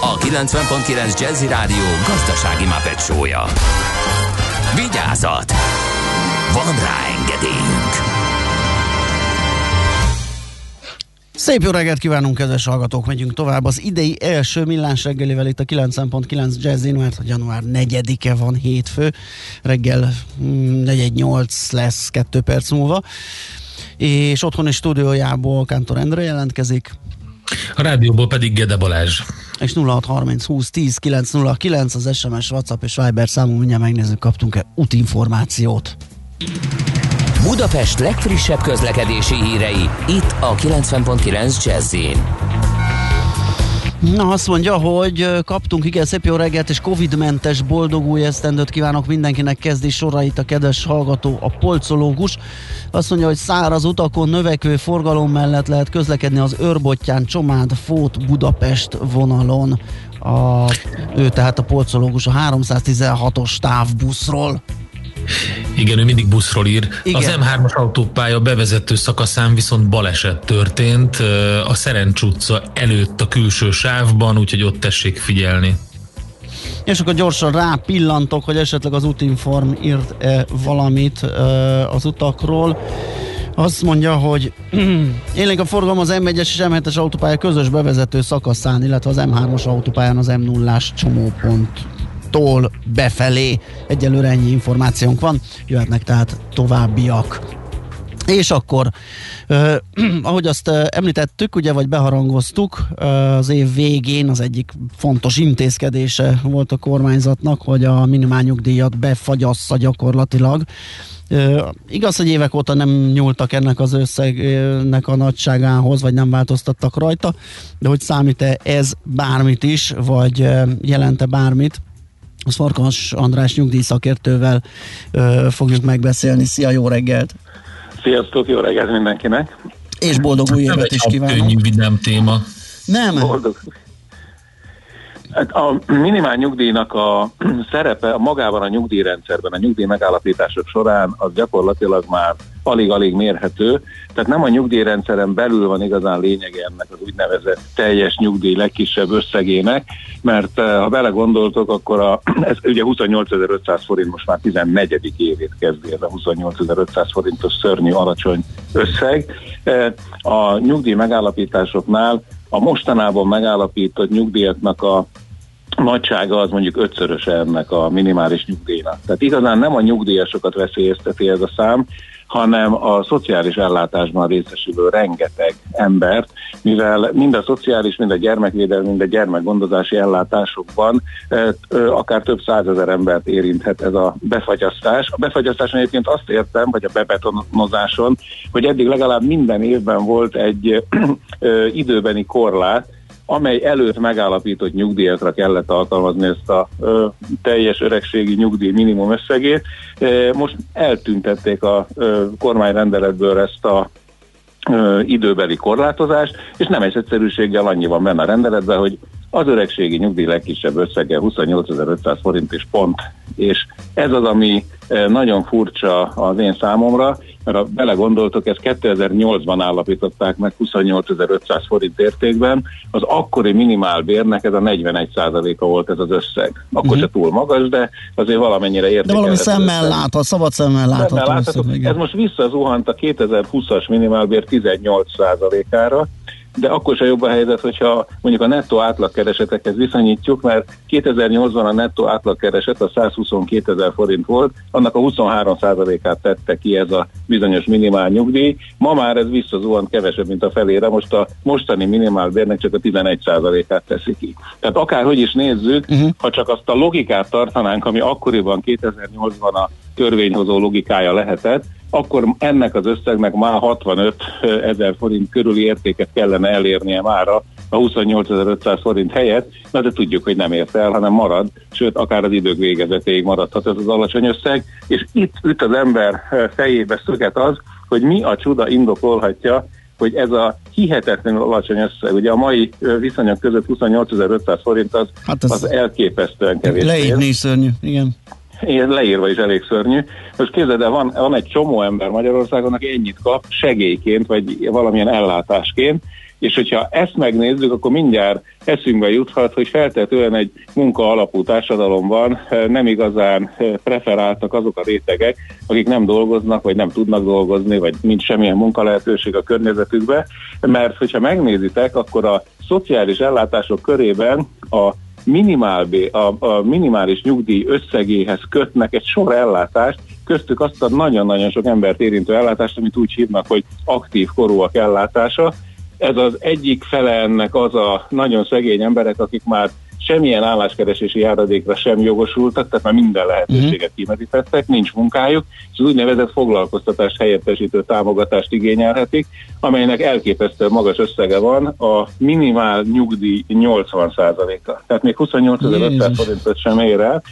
a 90.9 Jazzy Rádió gazdasági mapetsója. Vigyázat! Van rá engedélyünk! Szép jó reggelt kívánunk, kedves hallgatók! Megyünk tovább az idei első millás reggelivel itt a 90.9 Jazzin, mert január 4-e van hétfő, reggel mm, 418 lesz 2 perc múlva, és otthoni stúdiójából Kántor Endre jelentkezik, A rádióból pedig Gede Balázs. És 0630 20 10 909 az SMS, WhatsApp és Viber számú, mindjárt megnézzük, kaptunk-e útinformációt. Budapest legfrissebb közlekedési hírei, itt a 90.9 Jazzin. Na, azt mondja, hogy kaptunk igen szép jó reggelt, és Covid-mentes boldog új esztendőt kívánok mindenkinek, kezdi sorait a kedves hallgató, a polcológus. Azt mondja, hogy száraz utakon növekvő forgalom mellett lehet közlekedni az Őrbottyán, Csomád, Fót, Budapest vonalon. A, ő tehát a polcológus a 316-os távbuszról. Igen, ő mindig buszról ír. Igen. Az M3-as autópálya bevezető szakaszán viszont baleset történt a Szerencs utca előtt a külső sávban, úgyhogy ott tessék figyelni. És akkor gyorsan rá pillantok, hogy esetleg az útinform írt -e valamit az utakról. Azt mondja, hogy élénk a forgalom az M1-es és M7-es autópálya közös bevezető szakaszán, illetve az M3-as autópályán az M0-ás csomóponttól befelé. Egyelőre ennyi információnk van, jöhetnek tehát továbbiak. És akkor, uh, ahogy azt említettük, ugye, vagy beharangoztuk, uh, az év végén az egyik fontos intézkedése volt a kormányzatnak, hogy a minimálnyugdíjat befagyassza gyakorlatilag. Uh, igaz, hogy évek óta nem nyúltak ennek az összegnek a nagyságához, vagy nem változtattak rajta, de hogy számít-e ez bármit is, vagy jelente bármit, az Farkas András nyugdíjszakértővel uh, fogjuk megbeszélni. Szia, jó reggelt! Sziasztok, jó reggelt mindenkinek! És boldog új évet is kívánok! könnyű, vidám téma. Nem, Boldog! Hát A minimál nyugdíjnak a szerepe a magában a nyugdíjrendszerben, a nyugdíj megállapítások során az gyakorlatilag már alig-alig mérhető. Tehát nem a nyugdíjrendszeren belül van igazán lényege ennek az úgynevezett teljes nyugdíj legkisebb összegének, mert eh, ha belegondoltok, akkor a, ez ugye 28.500 forint most már 14. évét kezdi ez a 28.500 forintos szörnyű alacsony összeg. Eh, A nyugdíj megállapításoknál a mostanában megállapított nyugdíjaknak a nagysága az mondjuk ötszöröse ennek a minimális nyugdíjnak. Tehát igazán nem a nyugdíjasokat veszélyezteti ez a szám, hanem a szociális ellátásban részesülő rengeteg embert, mivel mind a szociális, mind a gyermekvédelmi, mind a gyermekgondozási ellátásokban ö, akár több százezer embert érinthet ez a befagyasztás. A befagyasztáson egyébként azt értem, vagy a bebetonozáson, hogy eddig legalább minden évben volt egy időbeni korlát, amely előtt megállapított nyugdíjakra kellett alkalmazni ezt a ö, teljes öregségi nyugdíj minimum összegét. E, most eltüntették a ö, kormányrendeletből ezt a ö, időbeli korlátozást, és nem egy egyszerűséggel annyi van benne a rendeletben, hogy az öregségi nyugdíj legkisebb összege 28.500 forint és pont. És ez az, ami eh, nagyon furcsa az én számomra, mert ha belegondoltok, ezt 2008-ban állapították meg 28.500 forint értékben, az akkori minimálbérnek ez a 41%-a volt ez az összeg. Akkor uh-huh. se túl magas, de azért valamennyire De értékelhető. valami összeg. szemmel láthat, szabad szemmel látható. Ez most visszazuhant a 2020-as minimálbér 18%-ára, de akkor sem jobb a helyzet, hogyha mondjuk a nettó átlagkeresetekhez viszonyítjuk, mert 2008-ban a nettó átlagkereset a 122 ezer forint volt, annak a 23%-át tette ki ez a bizonyos minimál nyugdíj. Ma már ez visszazuhant kevesebb, mint a felére, most a mostani minimálbérnek csak a 11%-át teszi ki. Tehát akárhogy is nézzük, uh-huh. ha csak azt a logikát tartanánk, ami akkoriban 2008-ban a törvényhozó logikája lehetett, akkor ennek az összegnek már 65 ezer forint körüli értéket kellene elérnie mára a 28.500 forint helyett, na de tudjuk, hogy nem ért el, hanem marad, sőt, akár az idők végezetéig maradhat ez az alacsony összeg, és itt üt az ember fejébe szöget az, hogy mi a csuda indokolhatja, hogy ez a hihetetlenül alacsony összeg, ugye a mai viszonyok között 28.500 forint az, Hát ez- az elképesztően kevés. Leírni szörnyű, igen. Leírva is elég szörnyű. Most képzeld el, van, van egy csomó ember Magyarországon, aki ennyit kap segélyként, vagy valamilyen ellátásként, és hogyha ezt megnézzük, akkor mindjárt eszünkbe juthat, hogy feltetően egy munka alapú társadalomban nem igazán preferáltak azok a rétegek, akik nem dolgoznak, vagy nem tudnak dolgozni, vagy nincs semmilyen munkalehetőség a környezetükbe, mert hogyha megnézitek, akkor a szociális ellátások körében a minimál, a, a minimális nyugdíj összegéhez kötnek egy sor ellátást, köztük azt a nagyon-nagyon sok embert érintő ellátást, amit úgy hívnak, hogy aktív korúak ellátása. Ez az egyik fele ennek az a nagyon szegény emberek, akik már semmilyen álláskeresési járadékra sem jogosultak, tehát már minden lehetőséget kimerítettek, nincs munkájuk, és az úgynevezett foglalkoztatást helyettesítő támogatást igényelhetik, amelynek elképesztő magas összege van, a minimál nyugdíj 80%-a. Tehát még 28.500 Jézus. forintot sem ér el.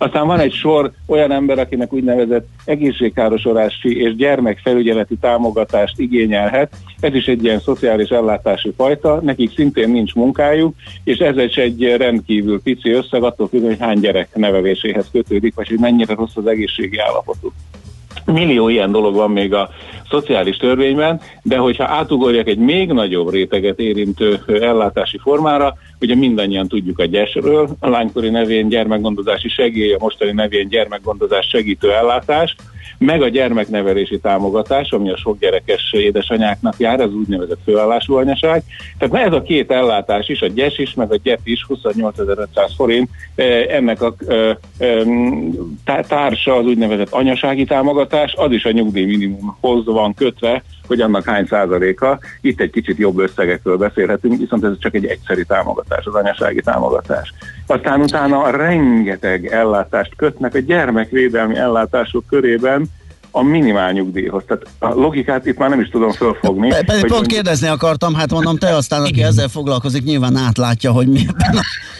Aztán van egy sor olyan ember, akinek úgynevezett egészségkárosodási és gyermekfelügyeleti támogatást igényelhet. Ez is egy ilyen szociális ellátási fajta, nekik szintén nincs munkájuk, és ez is egy rendkívül pici összeg, attól függ, hogy hány gyerek neveléséhez kötődik, vagy hogy mennyire rossz az egészségi állapotuk. Millió ilyen dolog van még a szociális törvényben, de hogyha átugorjak egy még nagyobb réteget érintő ellátási formára, ugye mindannyian tudjuk a gyesről, a lánykori nevén gyermekgondozási segély, a mostani nevén gyermekgondozás segítő ellátás, meg a gyermeknevelési támogatás, ami a sok gyerekes édesanyáknak jár, az úgynevezett főállású anyaság. Tehát ez a két ellátás is, a gyes is, meg a gyep is 28.500 forint, eh, ennek a eh, társa az úgynevezett anyasági támogatás, az is a nyugdíj minimumhoz van kötve, hogy annak hány százaléka. Itt egy kicsit jobb összegekről beszélhetünk, viszont ez csak egy egyszeri támogatás, az anyasági támogatás. Aztán utána rengeteg ellátást kötnek a gyermekvédelmi ellátások körében a minimál nyugdíjhoz. Tehát a logikát itt már nem is tudom fölfogni. Pe- Pedig pont mondjuk- kérdezni akartam, hát mondom, te aztán, aki ezzel foglalkozik, nyilván átlátja, hogy mi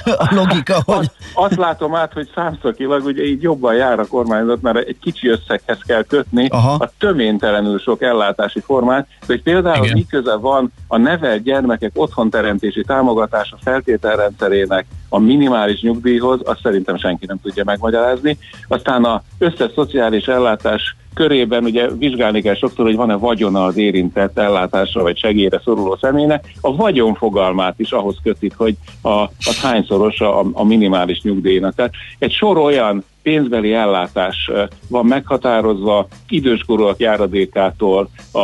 a, logika, hogy azt, azt látom át, hogy számszakilag ugye így jobban jár a kormányzat, mert egy kicsi összeghez kell kötni Aha. a töménytelenül sok ellátási formát, de hogy például Igen. mi köze van a nevelt gyermekek otthonteremtési támogatása feltételrendszerének a minimális nyugdíjhoz, azt szerintem senki nem tudja megmagyarázni. Aztán a összes szociális ellátás körében ugye vizsgálni kell sokszor, hogy van-e vagyona az érintett ellátásra vagy segélyre szoruló személynek. A vagyon fogalmát is ahhoz kötik, hogy a, az hányszoros a, a minimális nyugdíjnak. Tehát egy sor olyan pénzbeli ellátás van meghatározva, időskorúak járadékától, a,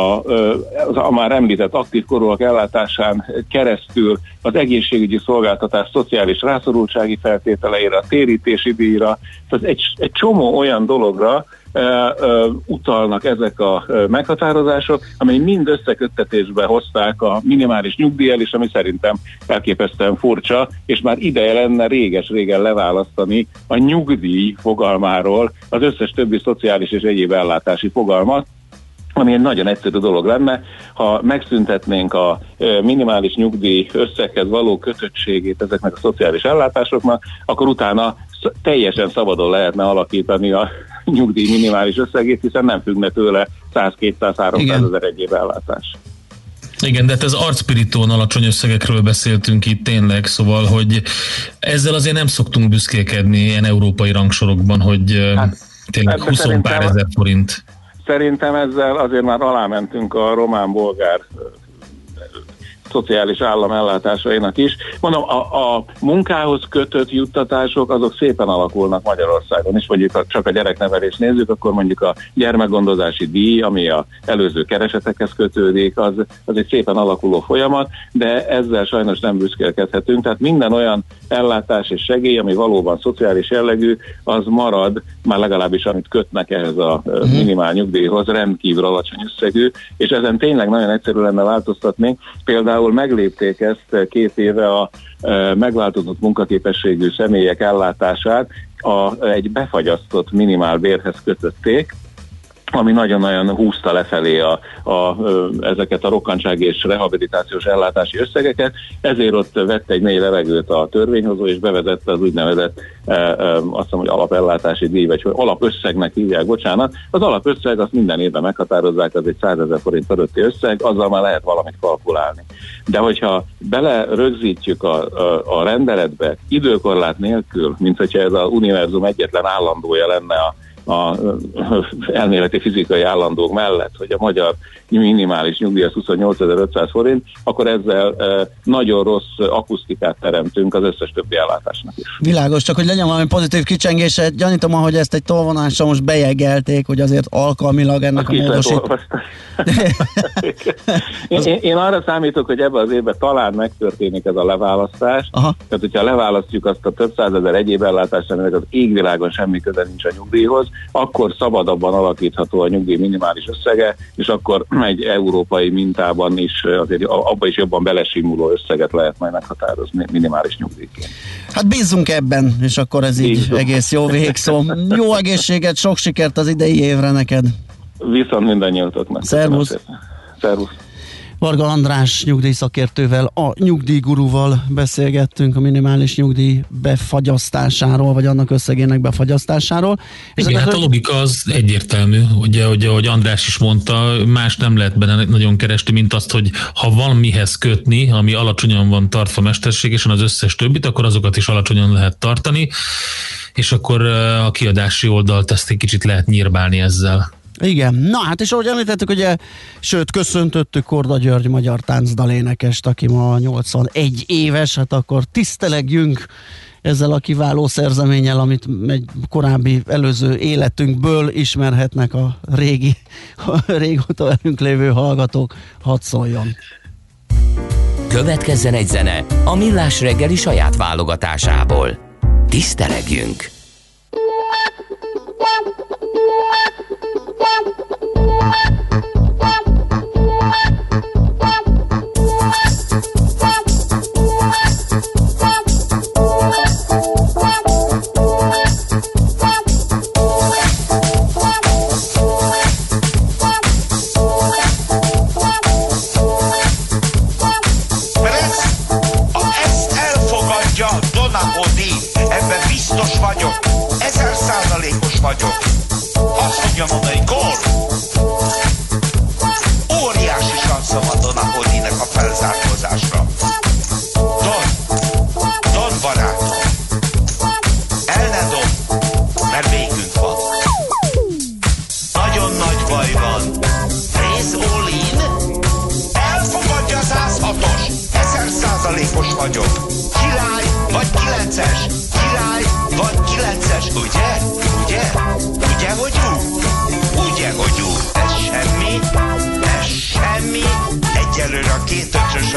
az a már említett aktív korúak ellátásán keresztül az egészségügyi szolgáltatás szociális rászorultsági feltételeire, a térítési díjra, tehát egy, egy csomó olyan dologra, utalnak ezek a meghatározások, amely mind összeköttetésbe hozták a minimális nyugdíjjal is, ami szerintem elképesztően furcsa, és már ideje lenne réges-régen leválasztani a nyugdíj fogalmáról az összes többi szociális és egyéb ellátási fogalmat, ami egy nagyon egyszerű dolog lenne, ha megszüntetnénk a minimális nyugdíj összeghez való kötöttségét ezeknek a szociális ellátásoknak, akkor utána teljesen szabadon lehetne alakítani a nyugdíj minimális összegét, hiszen nem függne tőle 100-200-300 Igen. ezer egyéb ellátás. Igen, de hát az arcpirítón alacsony összegekről beszéltünk itt tényleg, szóval, hogy ezzel azért nem szoktunk büszkélkedni ilyen európai rangsorokban, hogy hát, tényleg ebbe 20 pár ezer forint. Szerintem ezzel azért már alámentünk a román-bolgár szociális állam ellátásainak is. Mondom, a, a munkához kötött juttatások azok szépen alakulnak Magyarországon is, mondjuk ha csak a gyereknevelést nézzük, akkor mondjuk a gyermekgondozási díj, ami a előző keresetekhez kötődik, az, az egy szépen alakuló folyamat, de ezzel sajnos nem büszkélkedhetünk, tehát minden olyan ellátás és segély, ami valóban szociális jellegű, az marad, már legalábbis amit kötnek ehhez a ö, minimál nyugdíjhoz, rendkívül alacsony összegű, és ezen tényleg nagyon egyszerű lenne változtatni. Például meglépték ezt két éve a ö, megváltozott munkaképességű személyek ellátását, a, egy befagyasztott minimál bérhez kötötték, ami nagyon-nagyon húzta lefelé a, a, ezeket a rokkantság és rehabilitációs ellátási összegeket, ezért ott vette egy mély levegőt a törvényhozó, és bevezette az úgynevezett e, e, azt hiszem, hogy alapellátási díj, vagy hogy alapösszegnek hívják, bocsánat. Az alapösszeg azt minden évben meghatározzák, az egy 100 ezer forint fölötti összeg, azzal már lehet valamit kalkulálni. De hogyha bele rögzítjük a, a, a rendeletbe időkorlát nélkül, mint hogyha ez az univerzum egyetlen állandója lenne a a elméleti fizikai állandók mellett, hogy a magyar minimális nyugdíj az 28.500 forint, akkor ezzel nagyon rossz akusztikát teremtünk az összes többi ellátásnak is. Világos, csak hogy legyen valami pozitív kicsengése, gyanítom, hogy ezt egy tolvonással most bejegelték, hogy azért alkalmilag ennek a, lehet módosít... én, én arra számítok, hogy ebben az évben talán megtörténik ez a leválasztás. Aha. Tehát, hogyha leválasztjuk azt a több százezer egyéb ellátást, aminek az égvilágon semmi köze nincs a nyugdíjhoz, akkor szabadabban alakítható a nyugdíj minimális összege, és akkor egy európai mintában is azért abba is jobban belesimuló összeget lehet majd meghatározni minimális nyugdíjként. Hát bízzunk ebben, és akkor ez így Bízunk. egész jó végszó. Jó egészséget, sok sikert az idei évre neked. Viszont mindannyiatoknak. Szervusz. Szervusz. Varga András nyugdíjszakértővel, a nyugdíjguruval beszélgettünk a minimális nyugdíj befagyasztásáról, vagy annak összegének befagyasztásáról. Igen, hát a logika az egyértelmű, ugye, hogy ahogy András is mondta, más nem lehet benne nagyon keresni, mint azt, hogy ha van mihez kötni, ami alacsonyan van tartva mesterségesen az összes többit, akkor azokat is alacsonyan lehet tartani, és akkor eh, a kiadási oldalt ezt egy kicsit lehet nyírbálni ezzel. Igen, na hát és ahogy említettük, ugye, sőt, köszöntöttük Korda György magyar táncdalénekest, aki ma 81 éves, hát akkor tisztelegjünk ezzel a kiváló szerzeménnyel, amit egy korábbi előző életünkből ismerhetnek a régi, a régóta velünk lévő hallgatók. Hadd szóljon! Következzen egy zene a Millás reggeli saját válogatásából. Tisztelegjünk! Biztos vagyok, ezer százalékos vagyok. Azt fogja mondani, gól! Van Dona Odinek a felzárkózásra.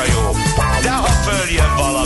Két ötös a jó. De ha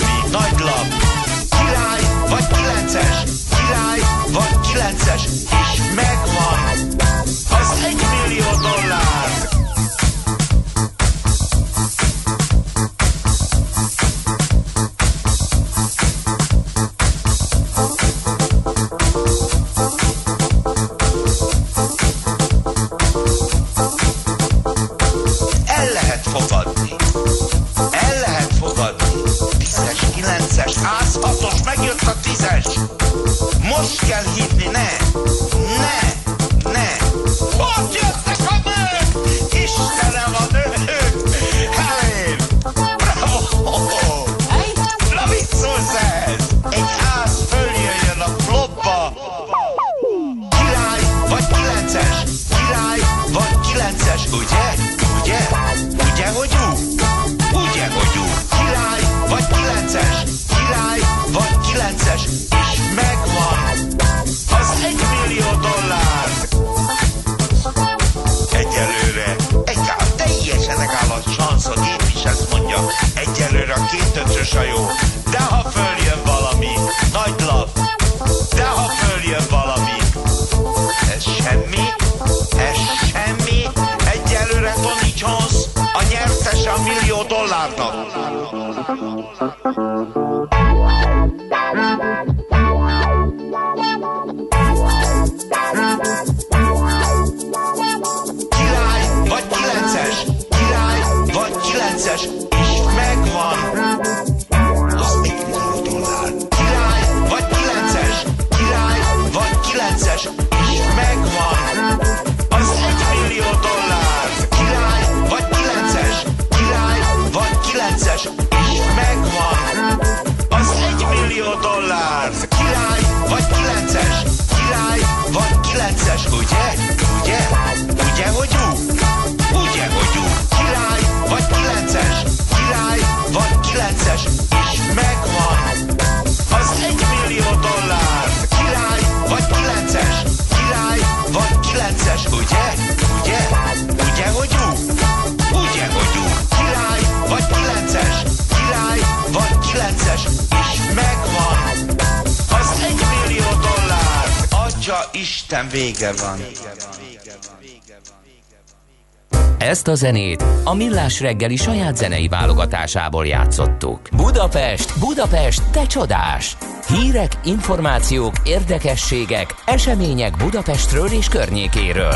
a zenét a Millás reggeli saját zenei válogatásából játszottuk. Budapest, Budapest, te csodás! Hírek, információk, érdekességek, események Budapestről és környékéről.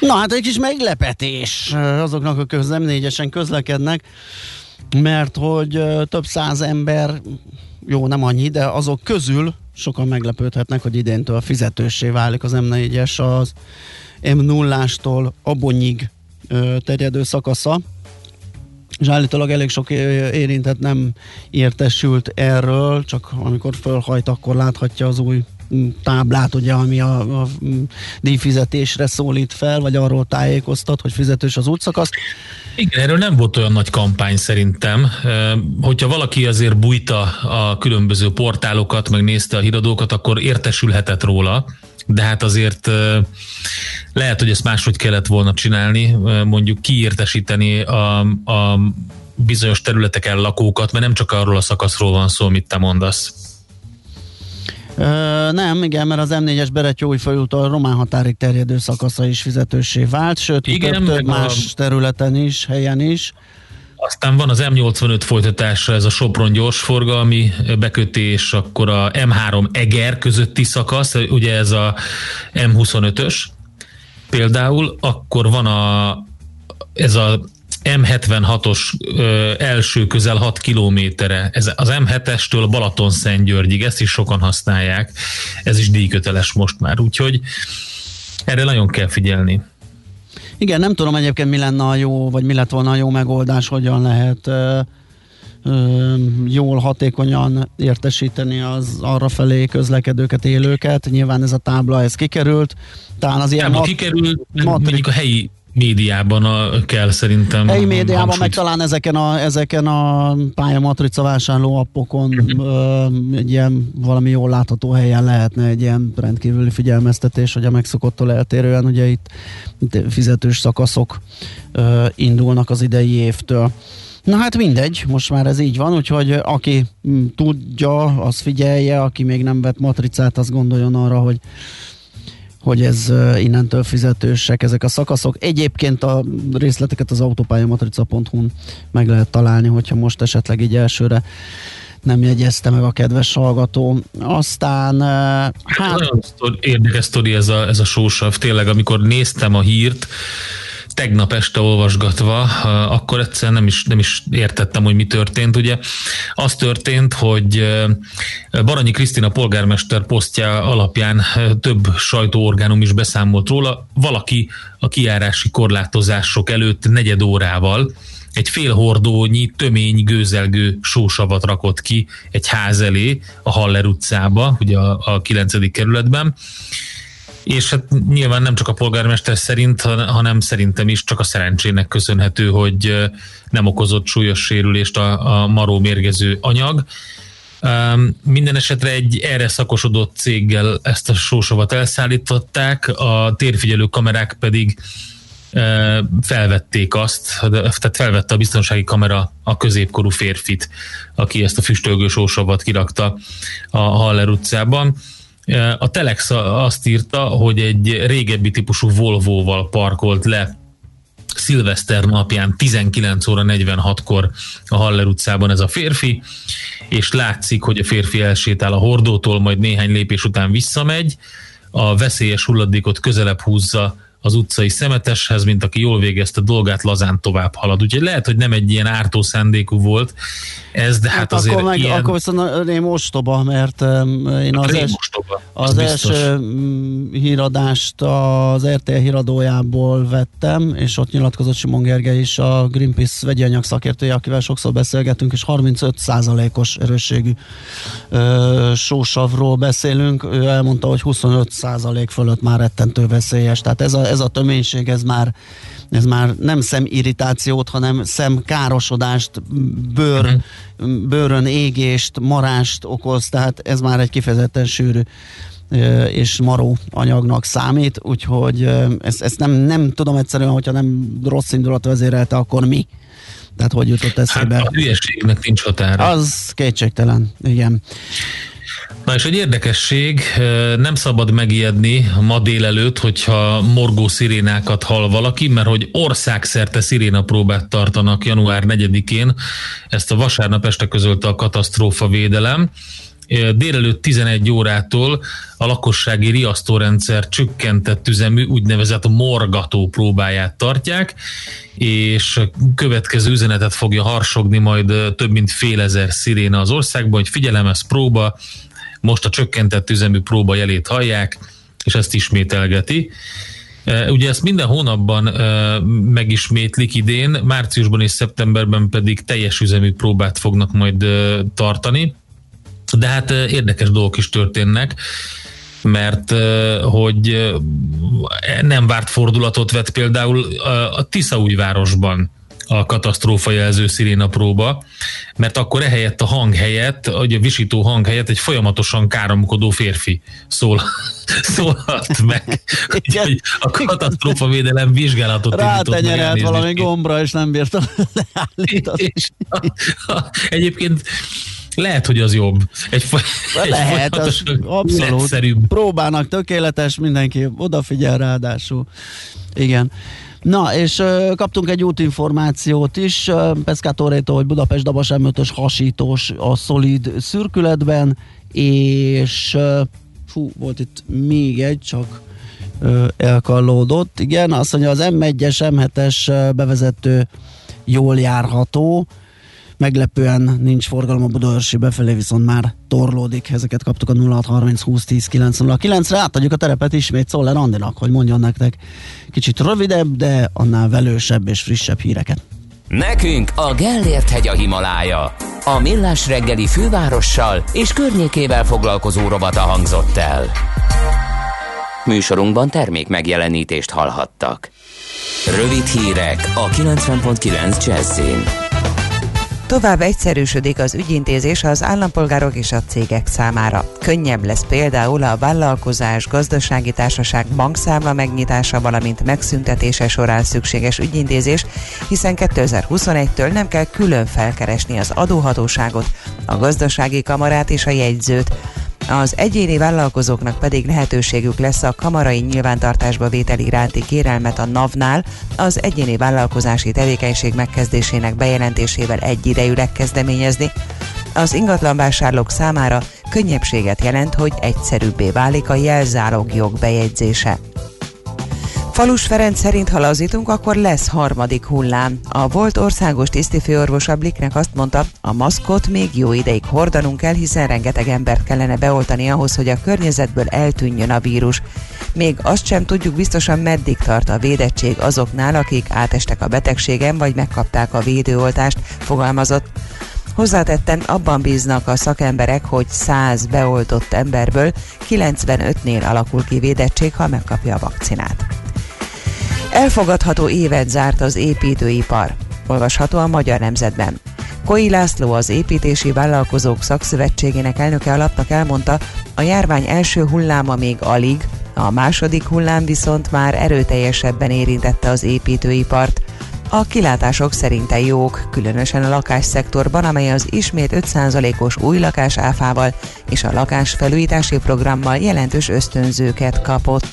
Na hát egy kis meglepetés azoknak, akik az M4-esen közlekednek, mert hogy több száz ember, jó nem annyi, de azok közül sokan meglepődhetnek, hogy idéntől fizetőssé válik az M4-es az M0-ástól Abonyig terjedő szakasza, és állítólag elég sok érintett nem értesült erről, csak amikor fölhajt, akkor láthatja az új táblát, ugye, ami a, a díjfizetésre szólít fel, vagy arról tájékoztat, hogy fizetős az útszakasz. Igen, erről nem volt olyan nagy kampány szerintem. Hogyha valaki azért bújta a különböző portálokat, meg nézte a híradókat, akkor értesülhetett róla, de hát azért lehet, hogy ezt máshogy kellett volna csinálni, mondjuk kiértesíteni a, a bizonyos területeken lakókat, mert nem csak arról a szakaszról van szó, amit te mondasz. Ö, nem, igen, mert az M4-es Beretyói úton a román határig terjedő szakasza is fizetőssé vált, sőt, Igen, több, több meg a- más területen is, helyen is. Aztán van az M85 folytatása, ez a Sopron gyorsforgalmi bekötés, akkor a M3 Eger közötti szakasz, ugye ez a M25-ös például, akkor van a, ez a M76-os ö, első közel 6 kilométere, ez az M7-estől a Balaton-Szentgyörgyig, ezt is sokan használják, ez is díjköteles most már, úgyhogy erre nagyon kell figyelni. Igen, nem tudom egyébként mi lenne a jó, vagy mi lett volna a jó megoldás, hogyan lehet ö, ö, jól, hatékonyan értesíteni az arra felé közlekedőket, élőket. Nyilván ez a tábla, ez kikerült. Talán az ilyen Tábla mat- kikerült, matrik- mondjuk a helyi médiában a, kell szerintem. Helyi médiában, meg hangsúlyt talán ezeken a, ezeken a pályamatrica vásárló appokon Mhm. ö, egy ilyen valami jól látható helyen lehetne egy ilyen rendkívüli figyelmeztetés, hogy a megszokottól eltérően ugye itt, itt fizetős szakaszok ö, indulnak az idei évtől. Na hát mindegy, most már ez így van, úgyhogy aki tudja, az figyelje, aki még nem vett matricát, az gondoljon arra, hogy hogy ez innentől fizetősek ezek a szakaszok. Egyébként a részleteket az autópályamatrica.hu-n meg lehet találni, hogyha most esetleg így elsőre nem jegyezte meg a kedves hallgató. Aztán, hát Nagyon érdekes sztori ez a, ez a sósav. Tényleg, amikor néztem a hírt, tegnap este olvasgatva, akkor egyszerűen nem is, nem is értettem, hogy mi történt. Ugye az történt, hogy Baranyi Krisztina polgármester posztja alapján több sajtóorgánum is beszámolt róla. Valaki a kiárási korlátozások előtt negyed órával egy fél hordónyi tömény gőzelgő sósavat rakott ki egy ház elé a Haller utcába, ugye a, a 9. kerületben, és hát nyilván nem csak a polgármester szerint, han- hanem szerintem is csak a szerencsének köszönhető, hogy nem okozott súlyos sérülést a, a maró mérgező anyag. Minden esetre egy erre szakosodott céggel ezt a sósavat elszállították, a térfigyelő kamerák pedig felvették azt, tehát felvette a biztonsági kamera a középkorú férfit, aki ezt a füstölgő sósavat kirakta a Haller utcában. A Telex azt írta, hogy egy régebbi típusú Volvo-val parkolt le szilveszter napján 19 óra 46-kor a Haller utcában ez a férfi, és látszik, hogy a férfi elsétál a hordótól, majd néhány lépés után visszamegy, a veszélyes hulladékot közelebb húzza az utcai szemeteshez, mint aki jól végezte dolgát, lazán tovább halad. Úgyhogy lehet, hogy nem egy ilyen ártó szándékú volt ez, de hát, Hát azért akkor, meg, ilyen... akkor viszont rém ostoba, mert én az, Rém els, az, az első híradást az RTL híradójából vettem, és ott nyilatkozott Simon Gergely is, a Greenpeace vegyi anyag szakértője, akivel sokszor beszélgetünk, és 35%-os erősségű ö, sósavról beszélünk. Ő elmondta, hogy 25% fölött már rettentő veszélyes. Tehát ez a, ez a töménység, ez már ez már nem szemirritációt, hanem szemkárosodást, bőr, bőrön égést, marást okoz, tehát ez már egy kifejezetten sűrű és maró anyagnak számít, úgyhogy ezt, ezt nem, nem tudom egyszerűen, hogyha nem rossz indulat vezérelte, akkor mi? Tehát hogy jutott Hát eszébe? a hülyeségnek nincs határa. Az kétségtelen, igen. Na és egy érdekesség, nem szabad megijedni ma délelőtt, hogyha morgó szirénákat hall valaki, mert hogy országszerte sziréna próbát tartanak január 4-én, ezt a vasárnap este közölte a katasztrófa védelem. Délelőtt 11 órától a lakossági riasztórendszer csökkentett üzemű úgynevezett morgató próbáját tartják, és következő üzenetet fogja harsogni majd több mint fél ezer sziréna az országban, hogy figyelem, ez próba, most a csökkentett üzemű próba jelét hallják, és ezt ismételgeti. E, Ugye ezt minden hónapban e, megismétlik idén, márciusban és szeptemberben pedig teljes üzemű próbát fognak majd e, tartani, de hát érdekes dolgok is történnek, mert hogy nem várt fordulatot vett például a Tiszaújvárosban a katasztrófa jelző sziréna próba, mert akkor ehelyett a hang helyett, vagy a visító hang helyett egy folyamatosan káromkodó férfi szól, szólhat meg. Úgyhogy a katasztrófa védelem vizsgálatot Rátenyerelt valami gombra, és nem bírta leállítani. És, egyébként lehet, hogy az jobb. Egy, egy Lehet, az abszolút. egyszerűbb. Próbának tökéletes, mindenki odafigyel ráadásul. Igen. Na, és ö, kaptunk egy útinformációt is, ö, Pescatórétól, hogy Budapest Dabas M5-ös hasítós a szolid szürkületben, és ö, fú, volt itt még egy, csak ö, elkallódott. Igen, azt mondja, az M1-es, M7-es ö, bevezető jól járható, meglepően nincs forgalom a Budaörsi befelé, viszont már torlódik. Ezeket kaptuk a 0630 20 10 909-re. Átadjuk a terepet ismét Szoller Andinak, hogy mondjon nektek kicsit rövidebb, de annál velősebb és frissebb híreket. Nekünk a Gellért hegy a Himalája. A Millás reggeli fővárossal és környékével foglalkozó rovata hangzott el. Műsorunkban termék megjelenítést hallhattak. Rövid hírek a 90.9 Jazzin. Tovább egyszerűsödik az ügyintézés az állampolgárok és a cégek számára. Könnyebb lesz például a vállalkozás, gazdasági társaság bankszámla megnyitása, valamint megszüntetése során szükséges ügyintézés, hiszen 2021-től nem kell külön felkeresni az adóhatóságot, a gazdasági kamarát és a jegyzőt. Az egyéni vállalkozóknak pedig lehetőségük lesz a kamarai nyilvántartásba vétel iránti kérelmet a NAV-nál az egyéni vállalkozási tevékenység megkezdésének bejelentésével egyidejűleg kezdeményezni. Az ingatlanvásárlók számára könnyebbséget jelent, hogy egyszerűbbé válik a jelzálogjog bejegyzése. Falus Ferenc szerint, ha lazítunk, akkor lesz harmadik hullám. A volt országos tisztifőorvos a Bliknek azt mondta, a maszkot még jó ideig hordanunk kell, hiszen rengeteg embert kellene beoltani ahhoz, hogy a környezetből eltűnjön a vírus. Még azt sem tudjuk biztosan, meddig tart a védettség azoknál, akik átestek a betegségen, vagy megkapták a védőoltást, fogalmazott. Hozzátetten abban bíznak a szakemberek, hogy 100 beoltott emberből 95-nél alakul ki védettség, ha megkapja a vakcinát. Elfogadható évet zárt az építőipar. Olvasható a Magyar Nemzetben. Koi László, az Építési Vállalkozók Szakszövetségének elnöke alapnak elmondta, a járvány első hulláma még alig, a második hullám viszont már erőteljesebben érintette az építőipart. A kilátások szerinte jók, különösen a lakásszektorban, amely az ismét 5%-os új lakás áfával és a lakásfelújítási programmal jelentős ösztönzőket kapott.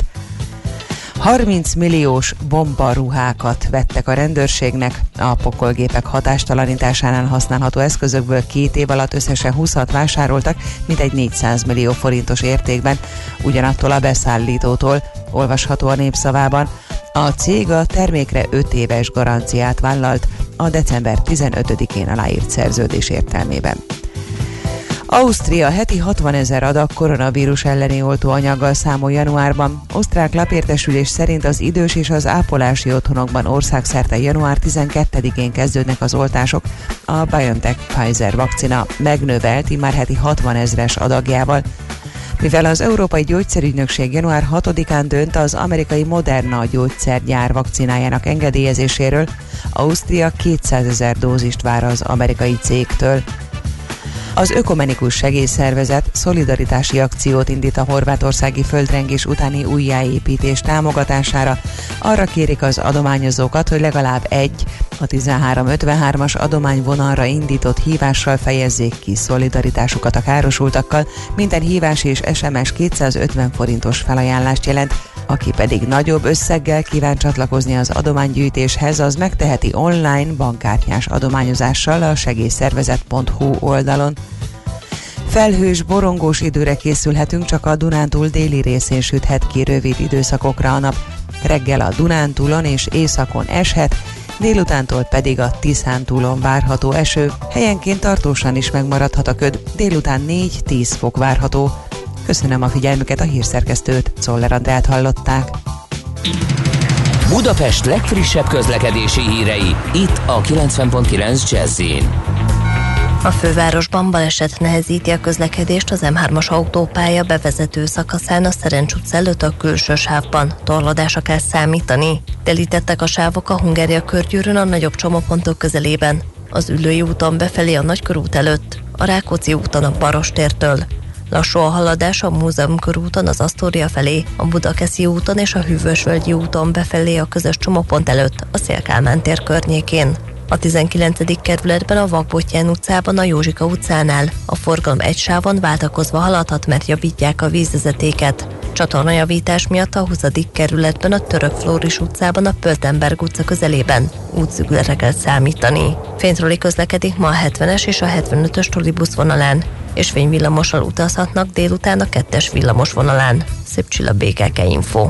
30 milliós bombaruhákat vettek a rendőrségnek. A pokolgépek hatástalanításánál használható eszközökből két év alatt összesen 20-at vásároltak, mintegy 400 millió forintos értékben, ugyanattól a beszállítótól, olvasható a népszavában. A cég a termékre 5 éves garanciát vállalt a december 15-én aláírt szerződés értelmében. Ausztria heti 60 ezer adag koronavírus elleni oltóanyaggal számol januárban. Osztrák lapértesülés szerint az idős és az ápolási otthonokban országszerte január 12-én kezdődnek az oltások. A BioNTech Pfizer vakcina megnövelt már heti 60 ezres adagjával. Mivel az Európai Gyógyszerügynökség január 6-án dönt az amerikai Moderna gyógyszergyár vakcinájának engedélyezéséről, Ausztria 200 ezer dózist vár az amerikai cégtől. Az Ökomenikus Segélyszervezet szolidaritási akciót indít a horvátországi földrengés utáni újjáépítés támogatására. Arra kérik az adományozókat, hogy legalább egy a 1353-as adományvonalra indított hívással fejezzék ki szolidaritásukat a károsultakkal. Minden hívás és SMS 250 forintos felajánlást jelent, aki pedig nagyobb összeggel kíván csatlakozni az adománygyűjtéshez, az megteheti online bankkártyás adományozással a segélyszervezet.hu oldalon. Felhős, borongós időre készülhetünk, csak a Dunántúl déli részén süthet ki rövid időszakokra a nap. Reggel a Dunántúlon és északon eshet, délutántól pedig a Tiszántúlon várható eső, helyenként tartósan is megmaradhat a köd, délután 4-10 fok várható. Köszönöm a figyelmüket, a hírszerkesztőt, Czoller Andrát hallották. Budapest legfrissebb közlekedési hírei, itt a 90.9 jazz A fővárosban baleset nehezíti a közlekedést az M3-as autópálya bevezető szakaszán a Szerencs utca előtt a külső sávban. Torlódásra kell számítani. Telítettek a sávok a Hungária körgyűrűn a nagyobb csomópontok közelében. Az Ülői úton befelé a Nagykörút előtt, a Rákóczi úton a Barostértől. Lassú a haladás a Múzeum körúton az Asztória felé, a Budakeszi úton és a Hűvösvölgyi úton befelé a közös csomópont előtt, a Szélkálmán tér környékén. A 19. kerületben a Vakbottyán utcában a Józsika utcánál a forgalom egy sávon váltakozva haladhat, mert javítják a vízvezetéket. Csatornajavítás miatt a 20. kerületben a Török Flóris utcában a Pöltenberg utca közelében útszügletre kell számítani. Fénytroli közlekedik ma a 70-es és a 75-ös trollibusz vonalán, és fényvillamossal utazhatnak délután a 2-es villamos vonalán. Szép csilla BKK Info.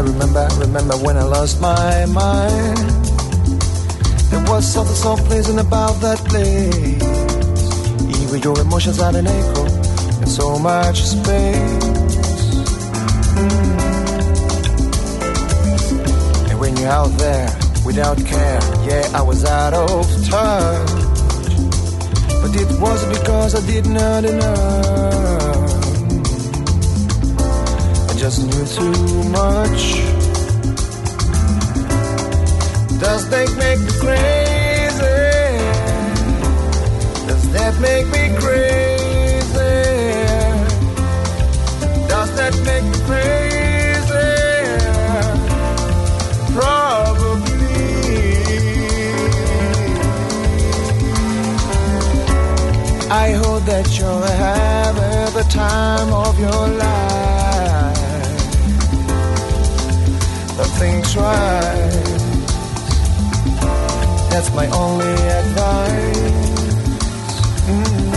remember, remember when I lost my mind. There was something so pleasing about that place. Even your emotions had an echo and so much space. And when you're out there without care, yeah, I was out of touch. But it wasn't because I did not enough. Just knew too much. Does that make me crazy? Does that make me crazy? Does that make me crazy? Probably. I hope that you're having the time of your life. The. That's my only advice. Mm.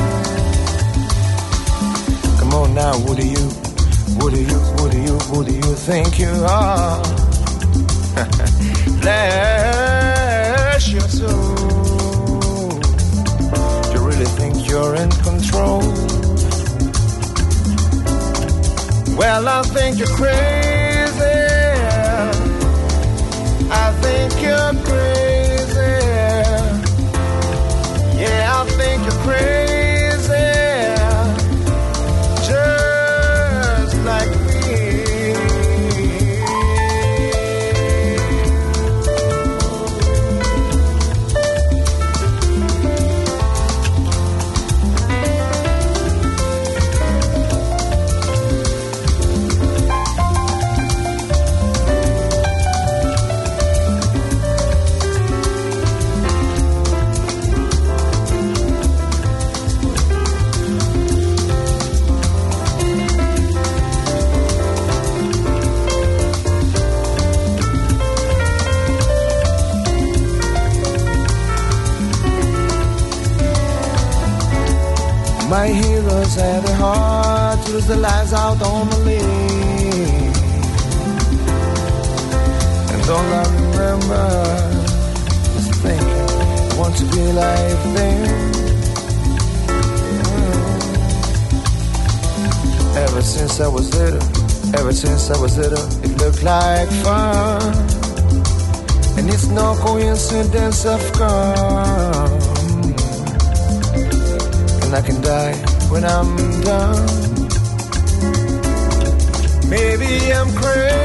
Come on now, what do you, what do you, what do you, what do you think you are? Bless your soul. Do you really think you're in control? Well, I think you're crazy. Think you're crazy. Yeah, I think you're crazy. My heroes had a heart to lose their lives out on the lane. And all I remember is thinking, I want to be like them. Ever since I was little, ever since I was little, it looked like fun. And it's no coincidence come and I can die when I'm done. Maybe I'm crazy.